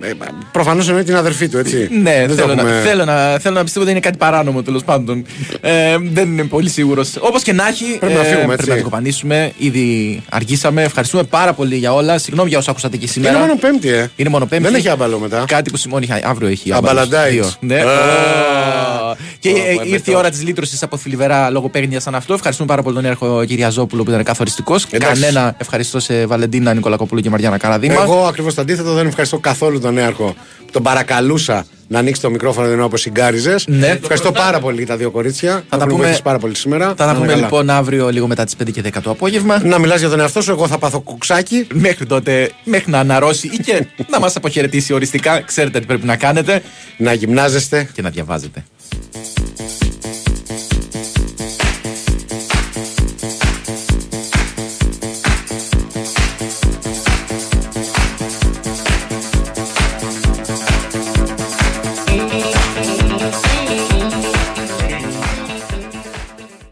Προφανώς εννοεί την αδερφή του, έτσι. Ναι, Δεν το θέλω, να, έχουμε- θέλω, να, θέλω να πιστεύω ότι είναι κάτι παράνομο τέλος πάντων. Ε, δεν είμαι πολύ σίγουρος. Όπως και να έχει, Πρέπει να φύγουμε, πρέπει έτσι. να το κοπανίσουμε. Ήδη αργήσαμε. Ευχαριστούμε πάρα πολύ για όλα. Συγγνώμη για όσα ακούσατε και σήμερα. Είναι μόνο Πέμπτη, ε. Είναι μόνο πέμπτη. Δεν έχει άμπαλο μετά. Κάτι που σημαίνει αύριο έχει Αμπαλαντάιτς. Δύο. Ναι. Α. Ω. Και Ω, ε, με ήρθε η το- ώρα της λύτρωσης από θλιβερά λογοπαίγνια σαν αυτό. Ευχαριστούμε πάρα πολύ τον Έρχο Κυριαζόπουλο που ήταν καθοριστικός. Εντάξει. Κανένα ευχαριστώ σε Βαλεντίνα Νικολακοπούλου και Μαριάννα Καραδίμα. Εγώ ακριβώς το αντίθετο δεν ευχαριστώ καθόλου τον νέαρχο. Τον παρακαλούσα να ανοίξει το μικρόφωνο ενώ όπως συγκάριζες. Ναι. Ευχαριστώ πάρα πολύ τα δύο κορίτσια. τα Θα τα πούμε- πούμε πάρα πολύ σήμερα. Θα τα Να είναι πούμε καλά. λοιπόν αύριο λίγο μετά τις 5 και 10 το απόγευμα. Να μιλάς για τον εαυτό σου, εγώ θα πάθω κουξάκι. Μέχρι τότε, μέχρι να αναρρώσει ή και να μας αποχαιρετήσει οριστικά, ξέρετε τι πρέπει να κάνετε. Να γυμνάζεστε και να διαβάζετε.